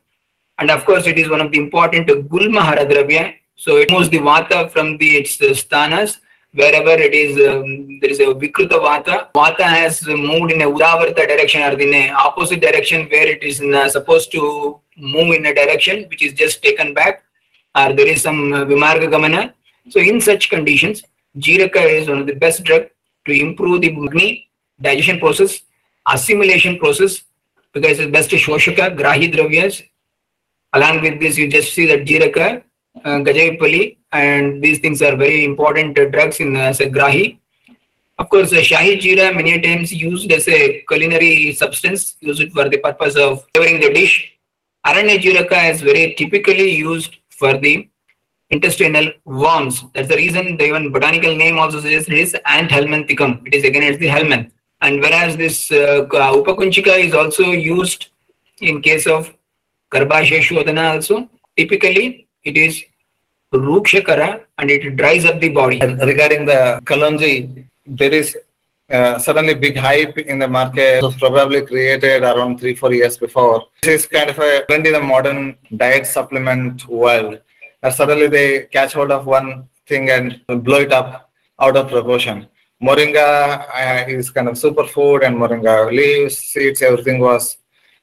And of course it is one of the important Gulma Haradravya. So it moves the Vata from the its sthanas wherever it is um, there is a vikruta vata vata has moved in a udavarta direction or in a opposite direction where it is uh, supposed to move in a direction which is just taken back or there is some uh, vimarga gamana so in such conditions jiraka is one of the best drug to improve the agni digestion process assimilation process because it's best to shoshaka grahi dravyas along with this you just see that jiraka uh, Gajavipali, and these things are very important uh, drugs in uh, grahi. Of course, uh, Shahi Jira many times used as a culinary substance, used it for the purpose of flavoring the dish. Aranya Jiraka is very typically used for the intestinal worms. That's the reason the even botanical name also suggests is anthelminticum. It is again it's the helminth. And whereas this uh, upakunchika is also used in case of Garbhashaya Shodhana also, typically it is Rukshakara and it dries up the body. And regarding the Kalonji, there is uh, suddenly big hype in the market. Was probably created around three, four years before. This is kind of a trend in the modern diet supplement world. Uh, suddenly they catch hold of one thing and blow it up out of proportion. Moringa uh, is kind of superfood, and moringa leaves, seeds, everything was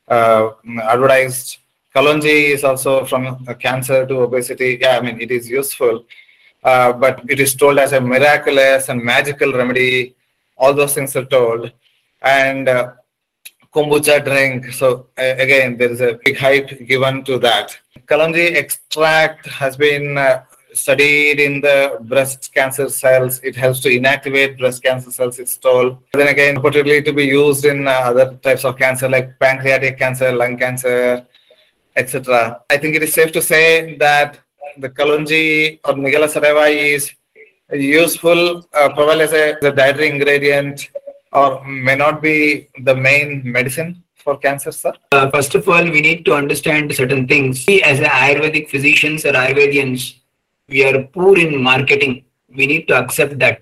uh, advertised Kalonji is also from uh, cancer to obesity. Yeah, I mean, it is useful, uh, but it is told as a miraculous and magical remedy. All those things are told. And uh, kombucha drink. So uh, again, there is a big hype given to that. Kalonji extract has been uh, studied in the breast cancer cells. It helps to inactivate breast cancer cells, it's told. Then again, particularly to be used in uh, other types of cancer like pancreatic cancer, lung cancer, etc. I think it is safe to say that the Kalonji or Nigella sativa is useful, uh, probably as a, as a dietary ingredient or may not be the main medicine for cancer, sir? Uh, first of all, we need to understand certain things. We, as Ayurvedic physicians or Ayurvedians, we are poor in marketing. We need to accept that.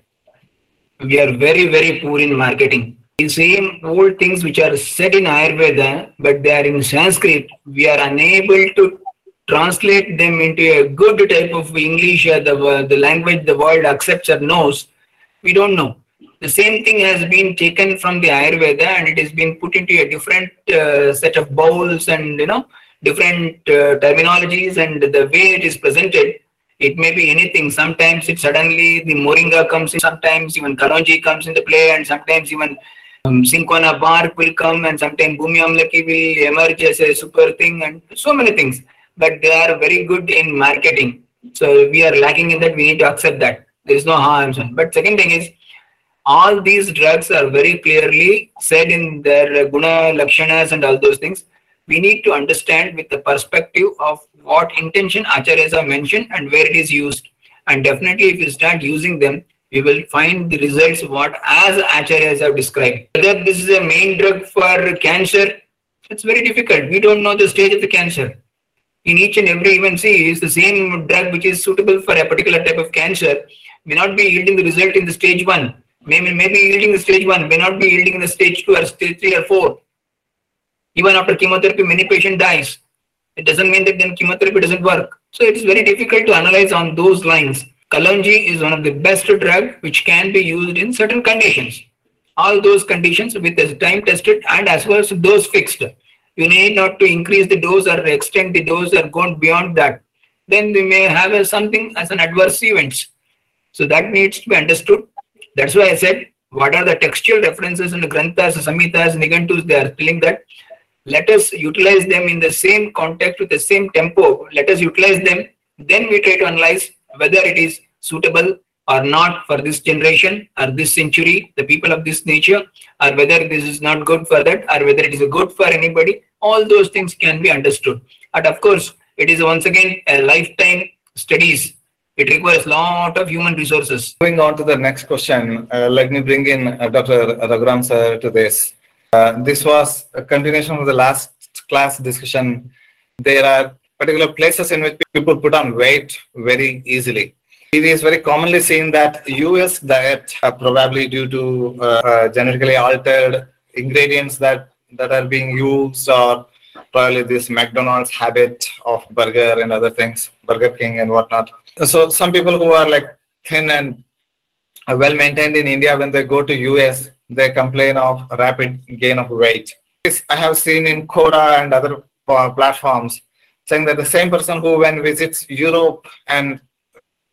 We are very, very poor in marketing. The same old things which are said in Ayurveda, but they are in Sanskrit, we are unable to translate them into a good type of English, the, the language the world accepts or knows. We don't know. The same thing has been taken from the Ayurveda and it has been put into a different uh, set of bowls and you know different uh, terminologies and the way it is presented. It may be anything. Sometimes it suddenly the moringa comes in. Sometimes even kalonji comes into play, and sometimes even um, bark will come, and sometimes bhumi amlaki will emerge as a super thing, and so many things. But they are very good in marketing. So we are lacking in that. We need to accept that. There is no harm. But second thing is all these drugs are very clearly said in their guna lakshanas and all those things. We need to understand with the perspective of what intention acharyas have mentioned and where it is used. And definitely if you start using them we will find the results what as acharyas have described. Whether this is a main drug for cancer it's very difficult. We don't know the stage of the cancer. In each and every even see is the same drug which is suitable for a particular type of cancer may not be yielding the result in the stage one maybe maybe yielding the stage one may not be yielding in the stage two or stage three or four. Even after chemotherapy, many patient dies. It doesn't mean that then chemotherapy doesn't work. So it is very difficult to analyze on those lines. Kalonji is one of the best drug which can be used in certain conditions. All those conditions with the time tested and as well as dose fixed. You need not to increase the dose or extend the dose or go beyond that. Then we may have a, something as an adverse events. So that needs to be understood that's why I said, what are the textual references in the Granthas, Samhitas, Nighantus? They are telling that let us utilize them in the same context with the same tempo. Let us utilize them. Then we try to analyze whether it is suitable or not for this generation or this century, the people of this nature, or whether this is not good for that, or whether it is good for anybody. All those things can be understood. And of course, it is once again a lifetime studies it requires a lot of human resources. Moving on to the next question, uh, let me bring in uh, Dr. Raghuram sir to this. Uh, this was a continuation of the last class discussion. There are particular places in which people put on weight very easily. It is very commonly seen that US diet, uh, probably due to uh, uh, genetically altered ingredients that, that are being used or probably this McDonald's habit of burger and other things, Burger King and whatnot so some people who are like thin and well maintained in India, when they go to US, they complain of rapid gain of weight. This I have seen in Quora and other uh, platforms saying that the same person who when visits Europe and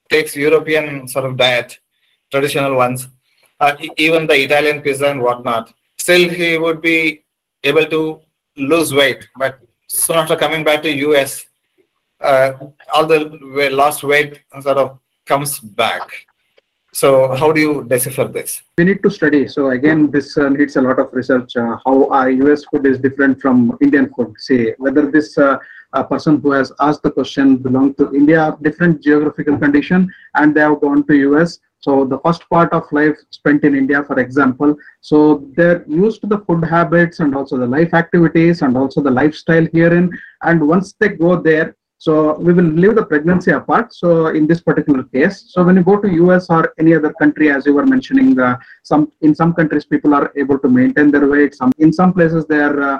takes European sort of diet, traditional ones, uh, even the Italian pizza and whatnot, still he would be able to lose weight. But soon after coming back to US, uh, all the lost weight sort of comes back. So how do you decipher this? We need to study. So again, this uh, needs a lot of research. Uh, how our US food is different from Indian food. Say whether this uh, person who has asked the question belong to India, different geographical condition, and they have gone to US. So the first part of life spent in India, for example, so they're used to the food habits and also the life activities and also the lifestyle herein. And once they go there, so we will leave the pregnancy apart. So in this particular case, so when you go to US or any other country, as you were mentioning, uh, some in some countries people are able to maintain their weight. Some in some places they are uh,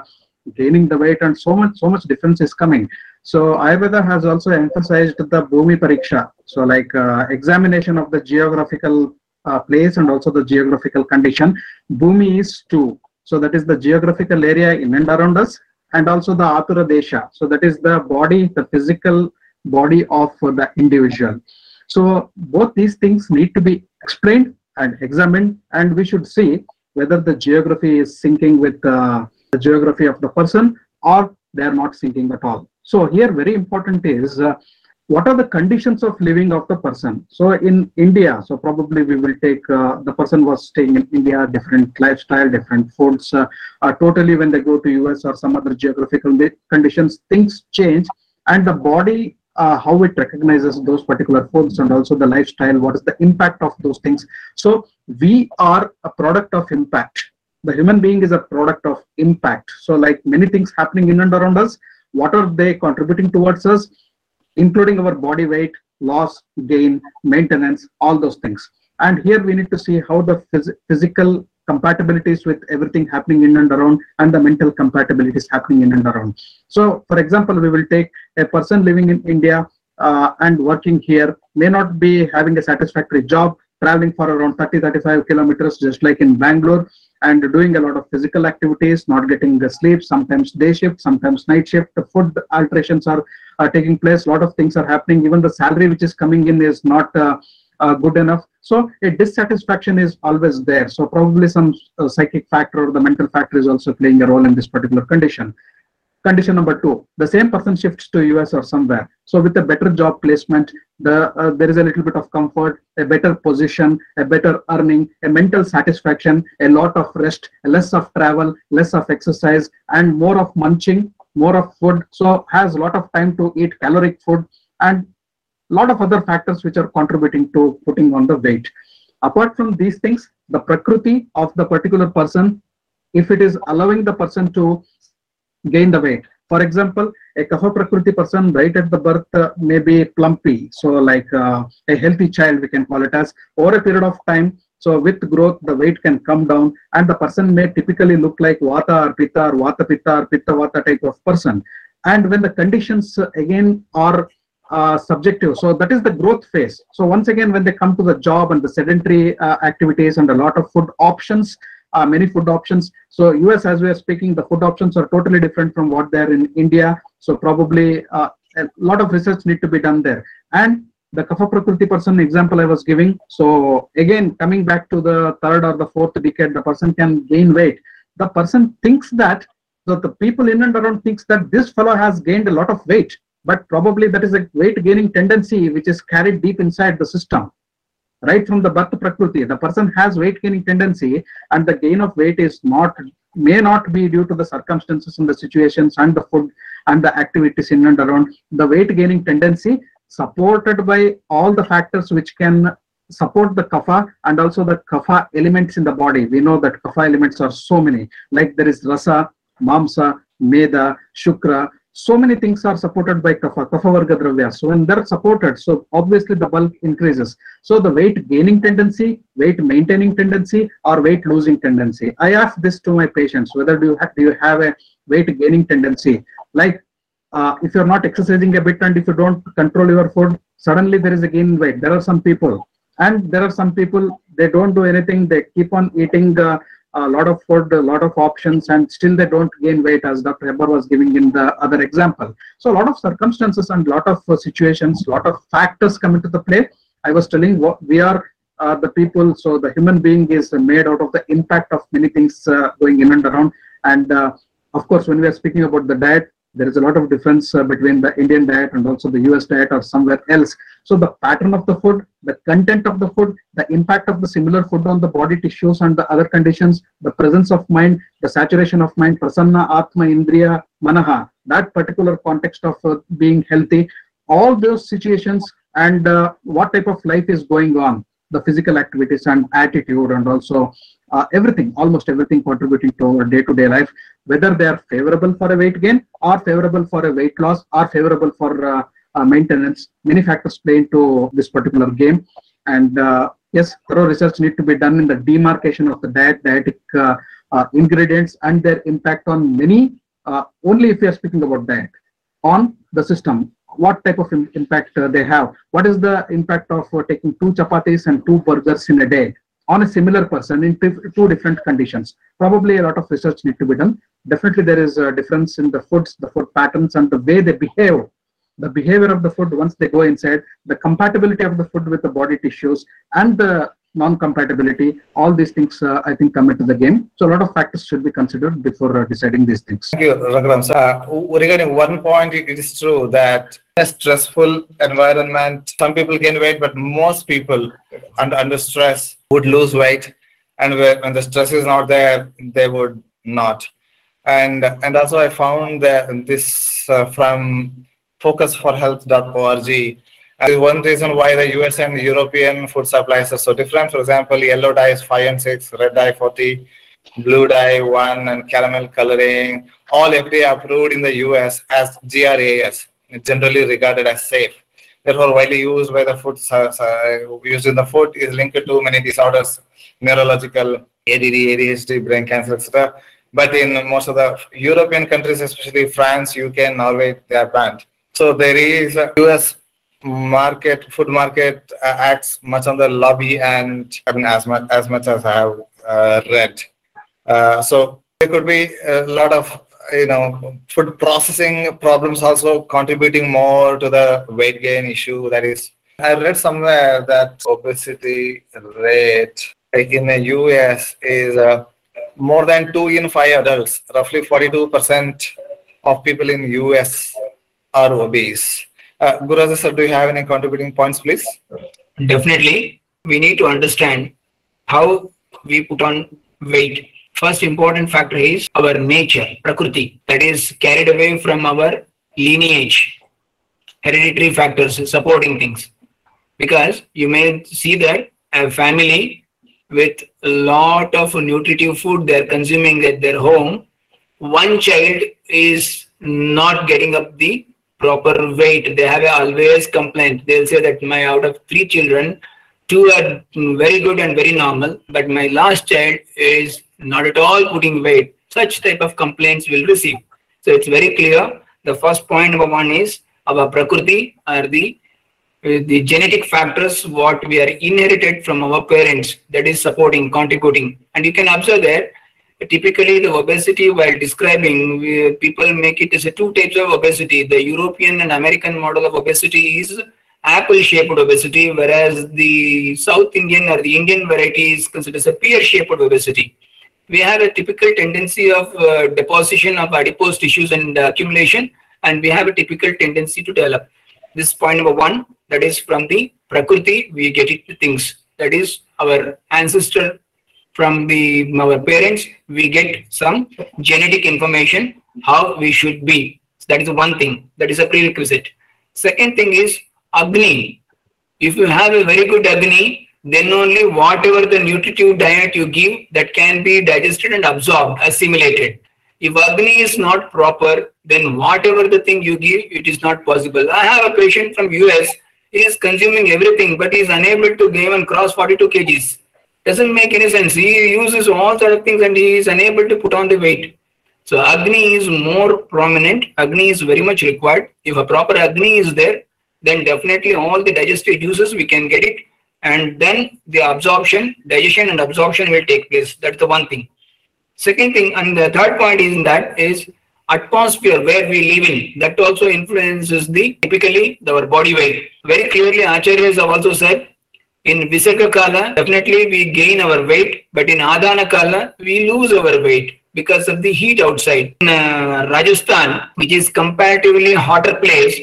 gaining the weight, and so much so much difference is coming. So Ayurveda has also emphasized the Bhumi Pariksha. So like uh, examination of the geographical uh, place and also the geographical condition. Bhumi is two. So that is the geographical area in and around us and also the Atura Desha. So that is the body, the physical body of the individual. So both these things need to be explained and examined, and we should see whether the geography is syncing with uh, the geography of the person or they are not syncing at all. So here very important is uh, what are the conditions of living of the person? So in india so probably we will take uh, the person was staying in india different lifestyle different foods uh, uh, totally when they go to us or some other geographical conditions things change and the body uh, how it recognizes those particular foods and also the lifestyle what is the impact of those things. So we are a product of impact. The human being is a product of impact. So like many things happening in and around us what are they contributing towards us including our body weight, loss, gain, maintenance, all those things. And here we need to see how the phys physical compatibilities with everything happening in and around and the mental compatibilities happening in and around. So, for example, we will take a person living in India uh, and working here may not be having a satisfactory job, traveling for around 30 35 kilometers, just like in Bangalore, and doing a lot of physical activities, not getting the sleep, sometimes day shift, sometimes night shift. The food alterations are are taking place. A lot of things are happening. Even the salary which is coming in is not uh, uh, good enough. So a dissatisfaction is always there. So probably some uh, psychic factor or the mental factor is also playing a role in this particular condition. Condition number two, the same person shifts to US or somewhere. So with a better job placement, the uh, there is a little bit of comfort, a better position, a better earning, a mental satisfaction, a lot of rest, less of travel, less of exercise, and more of munching more of food so has a lot of time to eat caloric food and a lot of other factors which are contributing to putting on the weight apart from these things the prakriti of the particular person if it is allowing the person to gain the weight for example a kapha prakriti person right at the birth uh, may be plumpy so like uh, a healthy child we can call it as over a period of time so with growth, the weight can come down and the person may typically look like Vata or Pitta or Vata Pitta or Pitta Vata type of person. And when the conditions uh, again are uh, subjective, so that is the growth phase. So once again, when they come to the job and the sedentary uh, activities and a lot of food options, uh, many food options. So US, as we are speaking, the food options are totally different from what they are in India. So probably uh, a lot of research need to be done there. And the Kapha Prakriti person example I was giving. So again, coming back to the third or the fourth decade, the person can gain weight. The person thinks that, so the people in and around thinks that this fellow has gained a lot of weight, but probably that is a weight gaining tendency which is carried deep inside the system. Right from the birth Prakriti, the person has weight gaining tendency and the gain of weight is not, may not be due to the circumstances and the situations and the food and the activities in and around. The weight gaining tendency supported by all the factors which can support the kapha and also the kapha elements in the body. We know that kapha elements are so many, like there is rasa, mamsa, meda, shukra. So many things are supported by kapha, kapha varga dravya. So when they're supported, so obviously the bulk increases. So the weight gaining tendency, weight maintaining tendency, or weight losing tendency. I ask this to my patients, whether do you have, do you have a weight gaining tendency? Like uh, if you're not exercising a bit and if you don't control your food, suddenly there is a gain in weight. There are some people, and there are some people they don't do anything. They keep on eating uh, a lot of food, a lot of options, and still they don't gain weight, as Dr. Hebbar was giving in the other example. So a lot of circumstances and a lot of uh, situations, a lot of factors come into the play. I was telling what we are uh, the people. So the human being is made out of the impact of many things uh, going in and around. And uh, of course, when we are speaking about the diet, there is a lot of difference uh, between the Indian diet and also the US diet or somewhere else. So the pattern of the food, the content of the food, the impact of the similar food on the body tissues and the other conditions, the presence of mind, the saturation of mind, prasanna, atma, indriya, manaha, that particular context of uh, being healthy, all those situations and uh, what type of life is going on, the physical activities and attitude and also uh, everything, almost everything contributing to our day-to-day life, whether they are favorable for a weight gain or favorable for a weight loss or favorable for uh, uh, maintenance. Many factors play into this particular game. And uh, yes, thorough research need to be done in the demarcation of the diet, dietic uh, uh, ingredients and their impact on many, only if we are speaking about diet, on the system what type of impact uh, they have. What is the impact of uh, taking two chapatis and two burgers in a day? on a similar person in two different conditions. Probably a lot of research need to be done. definitely there is a difference in the foods, the food patterns, and the way they behave. The behavior of the food once they go inside, the compatibility of the food with the body tissues, and the non-compatibility. All these things, uh, I think, come into the game. So a lot of factors should be considered before uh, deciding these things. Thank you, Raghuram. Uh, regarding one point, it is true that a stressful environment, some people gain weight, but most people under, under stress would lose weight. And when when the stress is not there, they would not. And and also I found that this uh, from focusforhealth.org. And one reason why the US and European food supplies are so different. For example, yellow dye is 5 and 6, red dye 40, blue dye 1, and caramel coloring, all FDA approved in the US as GRAS, generally regarded as safe. Therefore, widely used by the food, uh, uh, used in the food is linked to many disorders, neurological, ADD, ADHD, brain cancer, etc. But in most of the European countries, especially France, UK, Norway, they are banned. So there is a US market, food market uh, acts much on the lobby, and I mean as much as much as I have uh, read. Uh, so there could be a lot of you know food processing problems also contributing more to the weight gain issue. That is, I read somewhere that obesity rate in the US is uh, more than two in five adults, roughly 42% of people in US are obese. Uh, sir, do you have any contributing points, please? Definitely, we need to understand how we put on weight. First important factor is our nature, prakriti, that is carried away from our lineage, hereditary factors supporting things. Because you may see that a family with a lot of nutritive food they're consuming at their home, one child is not getting up the proper weight. They have always complaint. They'll say that my out of three children, two are very good and very normal, but my last child is not at all putting weight. Such type of complaints will receive. So it's very clear. The first point number one is our prakriti are the uh, the genetic factors what we are inherited from our parents that is supporting contributing and you can observe that typically the obesity while describing people make it as a two types of obesity. The european and american model of obesity is apple shaped obesity whereas the south indian or the indian variety is considered as a pear shaped obesity. We have a typical tendency of uh, deposition of adipose tissues and accumulation and we have a typical tendency to develop. This point number one that is from the prakriti we get it to things. That is our ancestor from the our parents we get some genetic information how we should be. That is one thing. That is a prerequisite. Second thing is agni. If you have a very good agni then only whatever the nutritive diet you give that can be digested and absorbed assimilated. If agni is not proper then whatever the thing you give it is not possible. I have a patient from us he is consuming everything but he is unable to gain and cross 42 kgs doesn't make any sense. He uses all sort of things and he is unable to put on the weight. So Agni is more prominent. Agni is very much required. If a proper Agni is there, then definitely all the digestive juices we can get it. And then the absorption, digestion and absorption will take place. That's the one thing. Second thing, and the third point is that is atmosphere where we live in. That also influences the typically our body weight. Very clearly, acharyas have also said in Visarga Kala, definitely we gain our weight, but in Adana Kala, we lose our weight because of the heat outside. In uh, Rajasthan, which is comparatively hotter place,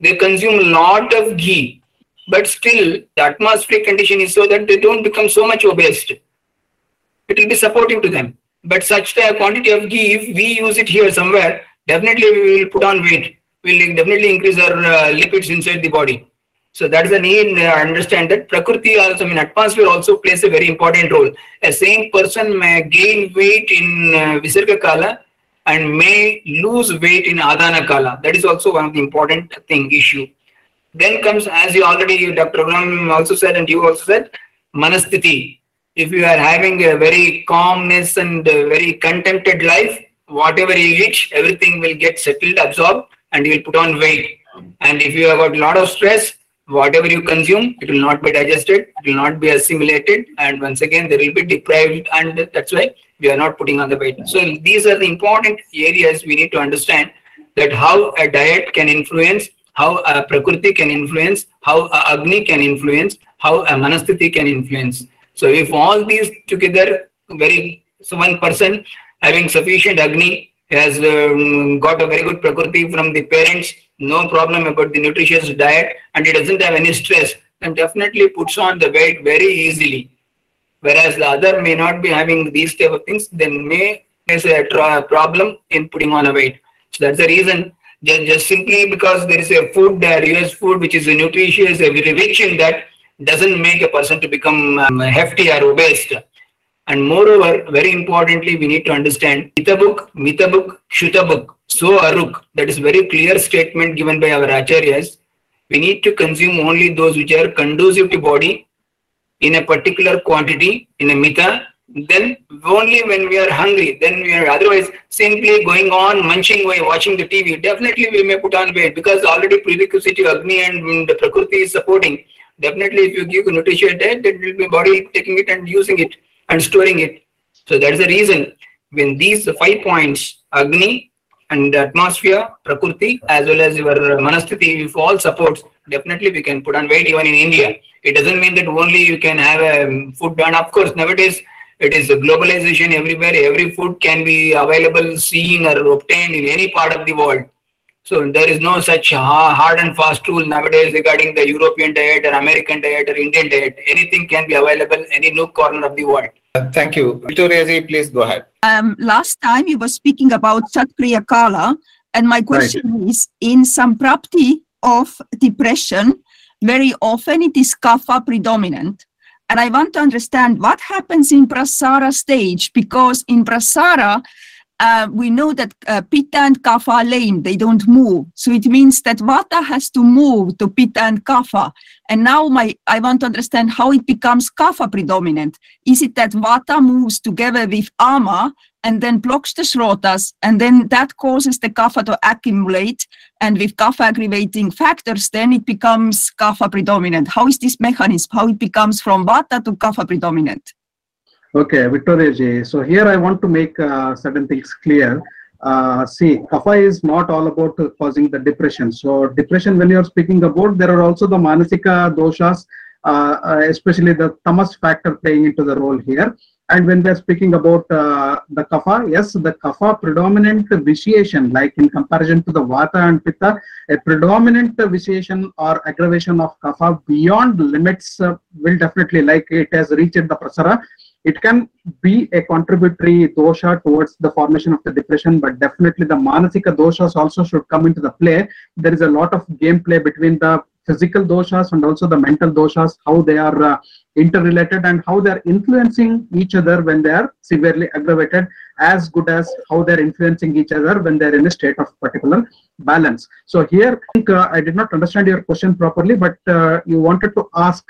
they consume a lot of ghee, but still the atmospheric condition is so that they don't become so much obese. It will be supportive to them. But such a quantity of ghee, if we use it here somewhere, definitely we will put on weight. We'll definitely increase our uh, lipids inside the body. So that is the need uh, understand that Prakriti also, I mean, atmosphere also plays a very important role. A same person may gain weight in uh, Visarga Kala and may lose weight in Adana Kala. That is also one of the important thing issue. Then comes, as you already, Dr. Ram also said, and you also said, Manasthiti. If you are having a very calmness and very contented life, whatever you eat, everything will get settled, absorbed, and you will put on weight. And if you have got a lot of stress, whatever you consume, it will not be digested, it will not be assimilated, and once again, there will be deprived, and that's why we are not putting on the weight. So these are the important areas we need to understand that how a diet can influence, how a prakriti can influence, how a agni can influence, how a manasthiti can influence. So if all these together, very so one person having sufficient agni has um, got a very good prakriti from the parents, no problem about the nutritious diet, and he doesn't have any stress, then definitely puts on the weight very easily. Whereas the other may not be having these type of things, then may face a problem in putting on a weight. So that's the reason. Just, just simply because there is a food there, US food, which is nutritious, very rich in that, doesn't make a person to become um, hefty or obese. And moreover, very importantly, we need to understand Mitabuk, Mitabuk, Shutabuk, So Aruk. That is very clear statement given by our acharyas. We need to consume only those which are conducive to body in a particular quantity, in a mita. Then only when we are hungry, then we are otherwise simply going on munching away, watching the TV. Definitely we may put on weight because already prerequisite Agni and um, the Prakriti is supporting. Definitely if you give nutrition diet, then will be body taking it and using it and storing it. So that is the reason when these five points, Agni and atmosphere, Prakriti, as well as your Manasthiti, if all supports, definitely we can put on weight even in India. It doesn't mean that only you can have a food done. Of course, nowadays it is a globalization everywhere. Every food can be available, seen or obtained in any part of the world. So there is no such hard and fast rule nowadays regarding the European diet or American diet or Indian diet. Anything can be available any nook corner of the world. Uh, thank you. Victoria ji, please go ahead. Um, last time you were speaking about Satkriya Kala, and my question is in Samprapti of depression, very often it is kapha predominant. And I want to understand what happens in prasara stage because in prasara, uh, we know that uh, pitta and kapha are lame, they don't move. So it means that vata has to move to pitta and kapha. And now my I want to understand how it becomes kapha predominant. Is it that vata moves together with ama and then blocks the shrotas, and then that causes the kapha to accumulate, and with kapha aggravating factors, then it becomes kapha predominant. How is this mechanism? How it becomes from vata to kapha predominant? Okay, Victoria ji. So here I want to make uh, certain things clear. Uh, see, kapha is not all about uh, causing the depression. So depression, when you are speaking about, there are also the manasika doshas, uh, uh, especially the tamas factor playing into the role here. And when we are speaking about uh, the kapha, yes, the kapha predominant vitiation, like in comparison to the vata and pitta, a predominant vitiation or aggravation of kapha beyond limits will definitely, like it has reached the prasara, it can be a contributory dosha towards the formation of the depression, but definitely the manasika doshas also should come into the play. There is a lot of gameplay between the physical doshas and also the mental doshas, how they are uh, interrelated and how they are influencing each other when they are severely aggravated, as good as how they are influencing each other when they are in a state of particular balance. So here, I, think, uh, I did not understand your question properly, but uh, you wanted to ask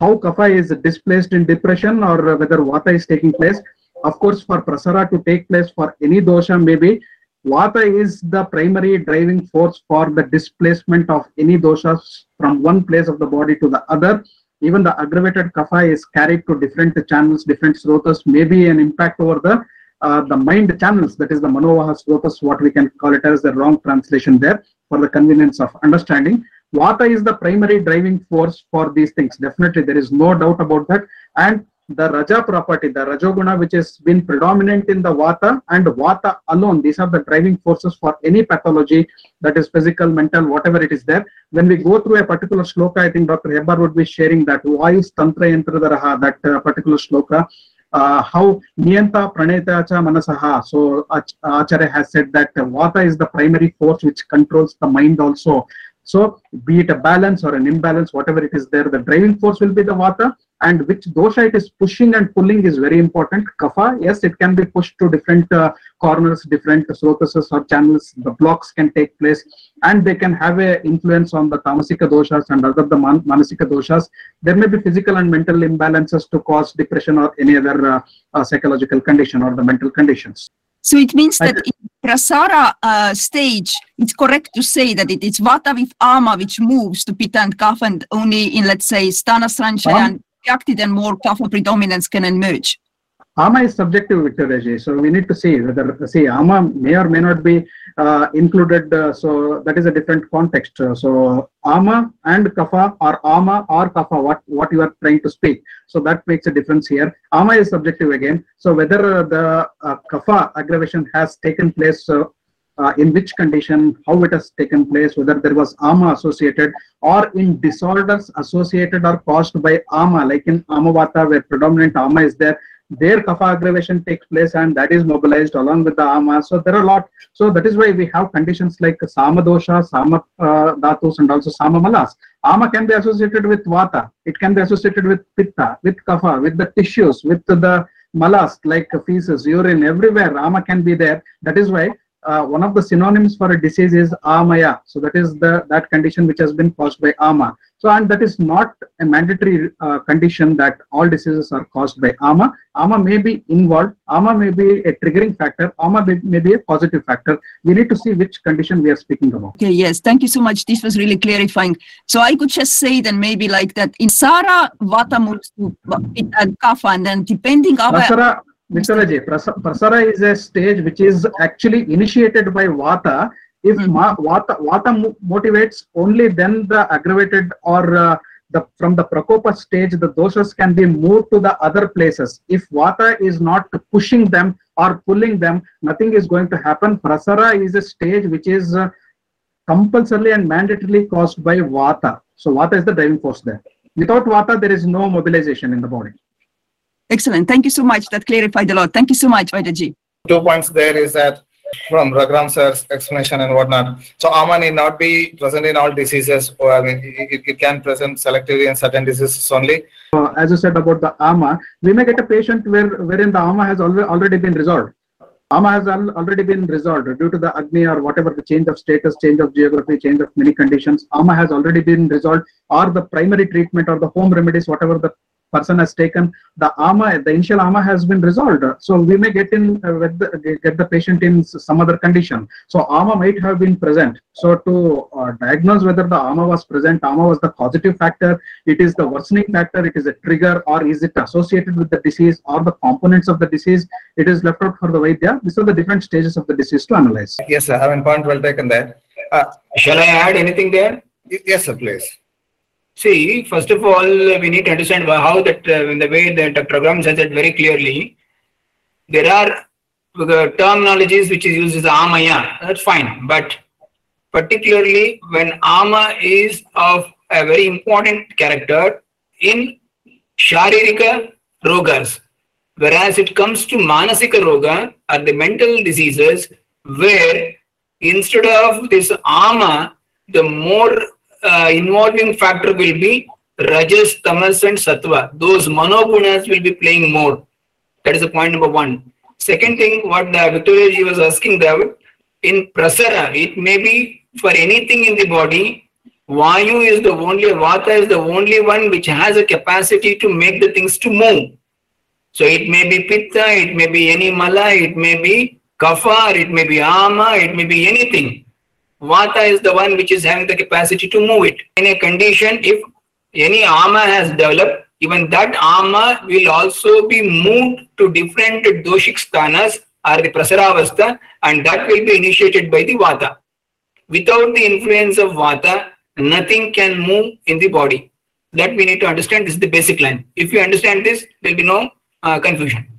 how kapha is displaced in depression or whether vata is taking place. Of course, for prasara to take place for any dosha, maybe vata is the primary driving force for the displacement of any doshas from one place of the body to the other. Even the aggravated kapha is carried to different channels, different srotas, maybe an impact over the uh, the mind channels, that is the manovaha srotas, what we can call it as the wrong translation there for the convenience of understanding. Vata is the primary driving force for these things. Definitely, there is no doubt about that. And the Raja property, the Rajoguna, which has been predominant in the Vata and Vata alone, these are the driving forces for any pathology that is physical, mental, whatever it is there. When we go through a particular shloka, I think Dr. Hebbar would be sharing that. Why is Tantra Yantradaraha, that uh, particular shloka? Uh, how Niyanta Praneta Cha Manasaha. So Acharya has said that Vata is the primary force which controls the mind also. So be it a balance or an imbalance, whatever it is there, the driving force will be the vata and which dosha it is pushing and pulling is very important. Kapha, yes, it can be pushed to different uh, corners, different srotases or channels. The blocks can take place and they can have an influence on the tamasika doshas and other the man manasika doshas. There may be physical and mental imbalances to cause depression or any other uh, uh, psychological condition or the mental conditions. So it means that in prasara uh, stage, it's correct to say that it is vata with ama which moves to pitta and kapha, and only in let's say sthana sanchaya Um, and yakti, then more kapha predominance can emerge. ama is subjective victor so we need to see whether see ama may or may not be uh, included uh, so that is a different context. Uh, so ama and kapha or ama or kapha what what you are trying to speak. So that makes a difference here. Ama is subjective again. So whether uh, the uh, kapha aggravation has taken place uh, in which condition, how it has taken place, whether there was ama associated or in disorders associated or caused by ama, like in amavata where predominant ama is there, their kapha aggravation takes place and that is mobilized along with the ama. So there are a lot. So that is why we have conditions like samadosha, sama uh, and also samamalas. Ama can be associated with vata. It can be associated with pitta, with kapha, with the tissues, with the malas like feces, urine, everywhere. Ama can be there. That is why uh, one of the synonyms for a disease is amaya. So that is the that condition which has been caused by ama. So and that is not a mandatory uh, condition that all diseases are caused by ama. Ama may be involved. Ama may be a triggering factor. Ama may, may be a positive factor. We need to see which condition we are speaking about. Okay, yes, thank you so much. This was really clarifying. So I could just say then maybe like that in Sara vata and kapha, and then depending on Ajay, Prasara is a stage which is actually initiated by Vata. If Mhm. ma- Vata, Vata mo- motivates only then the aggravated or uh, the from the Prakopa stage, the doshas can be moved to the other places. If Vata is not pushing them or pulling them, nothing is going to happen. Prasara is a stage which is uh, compulsorily and mandatorily caused by Vata. So Vata is the driving force there. Without Vata, there is no mobilization in the body. Excellent. Thank you so much. That clarified a lot. Thank you so much, Vaidyaji. Two points there is that from Raghuram sir's explanation and whatnot. So AMA need not be present in all diseases, or I mean, it, it can present selectively in certain diseases only. uh, as you said about the AMA, we may get a patient where wherein the AMA has already already been resolved. AMA has al- already been resolved due to the Agni or whatever the change of status, change of geography, change of many conditions. AMA has already been resolved, or the primary treatment or the home remedies, whatever the person has taken, the AMA, the initial AMA has been resolved. So we may get in uh, the, get the patient in some other condition. So AMA might have been present. So to uh, diagnose whether the AMA was present, AMA was the causative factor, it is the worsening factor, it is a trigger, or is it associated with the disease or the components of the disease? It is left out for the Vaidya. These are the different stages of the disease to analyze. Yes, sir. I mean, point well taken there. Uh, Shall I add anything there? yes, sir, please. See, first of all, we need to understand how that, uh, in the way that Dr. Ram says it very clearly, there are the terminologies which is used as amaya, that's fine, but particularly when ama is of a very important character in sharirika rogas, whereas it comes to manasika roga or the mental diseases where instead of this ama, the more uh, involving factor will be rajas, tamas, and sattva. Those manogunas will be playing more. That is the point number one. Second thing, what the Victoria was asking that in prasara, it may be for anything in the body. Vayu is the only, Vata is the only one which has a capacity to make the things to move. So it may be pitta, it may be any mala, it may be kapha, it may be ama, it may be anything. Vata is the one which is having the capacity to move it. In a condition, if any ama has developed, even that ama will also be moved to different doshik sthanas or the prasaravastha and that will be initiated by the vata. Without the influence of vata, nothing can move in the body. That we need to understand. This is the basic line. If you understand this, there will be no uh, confusion.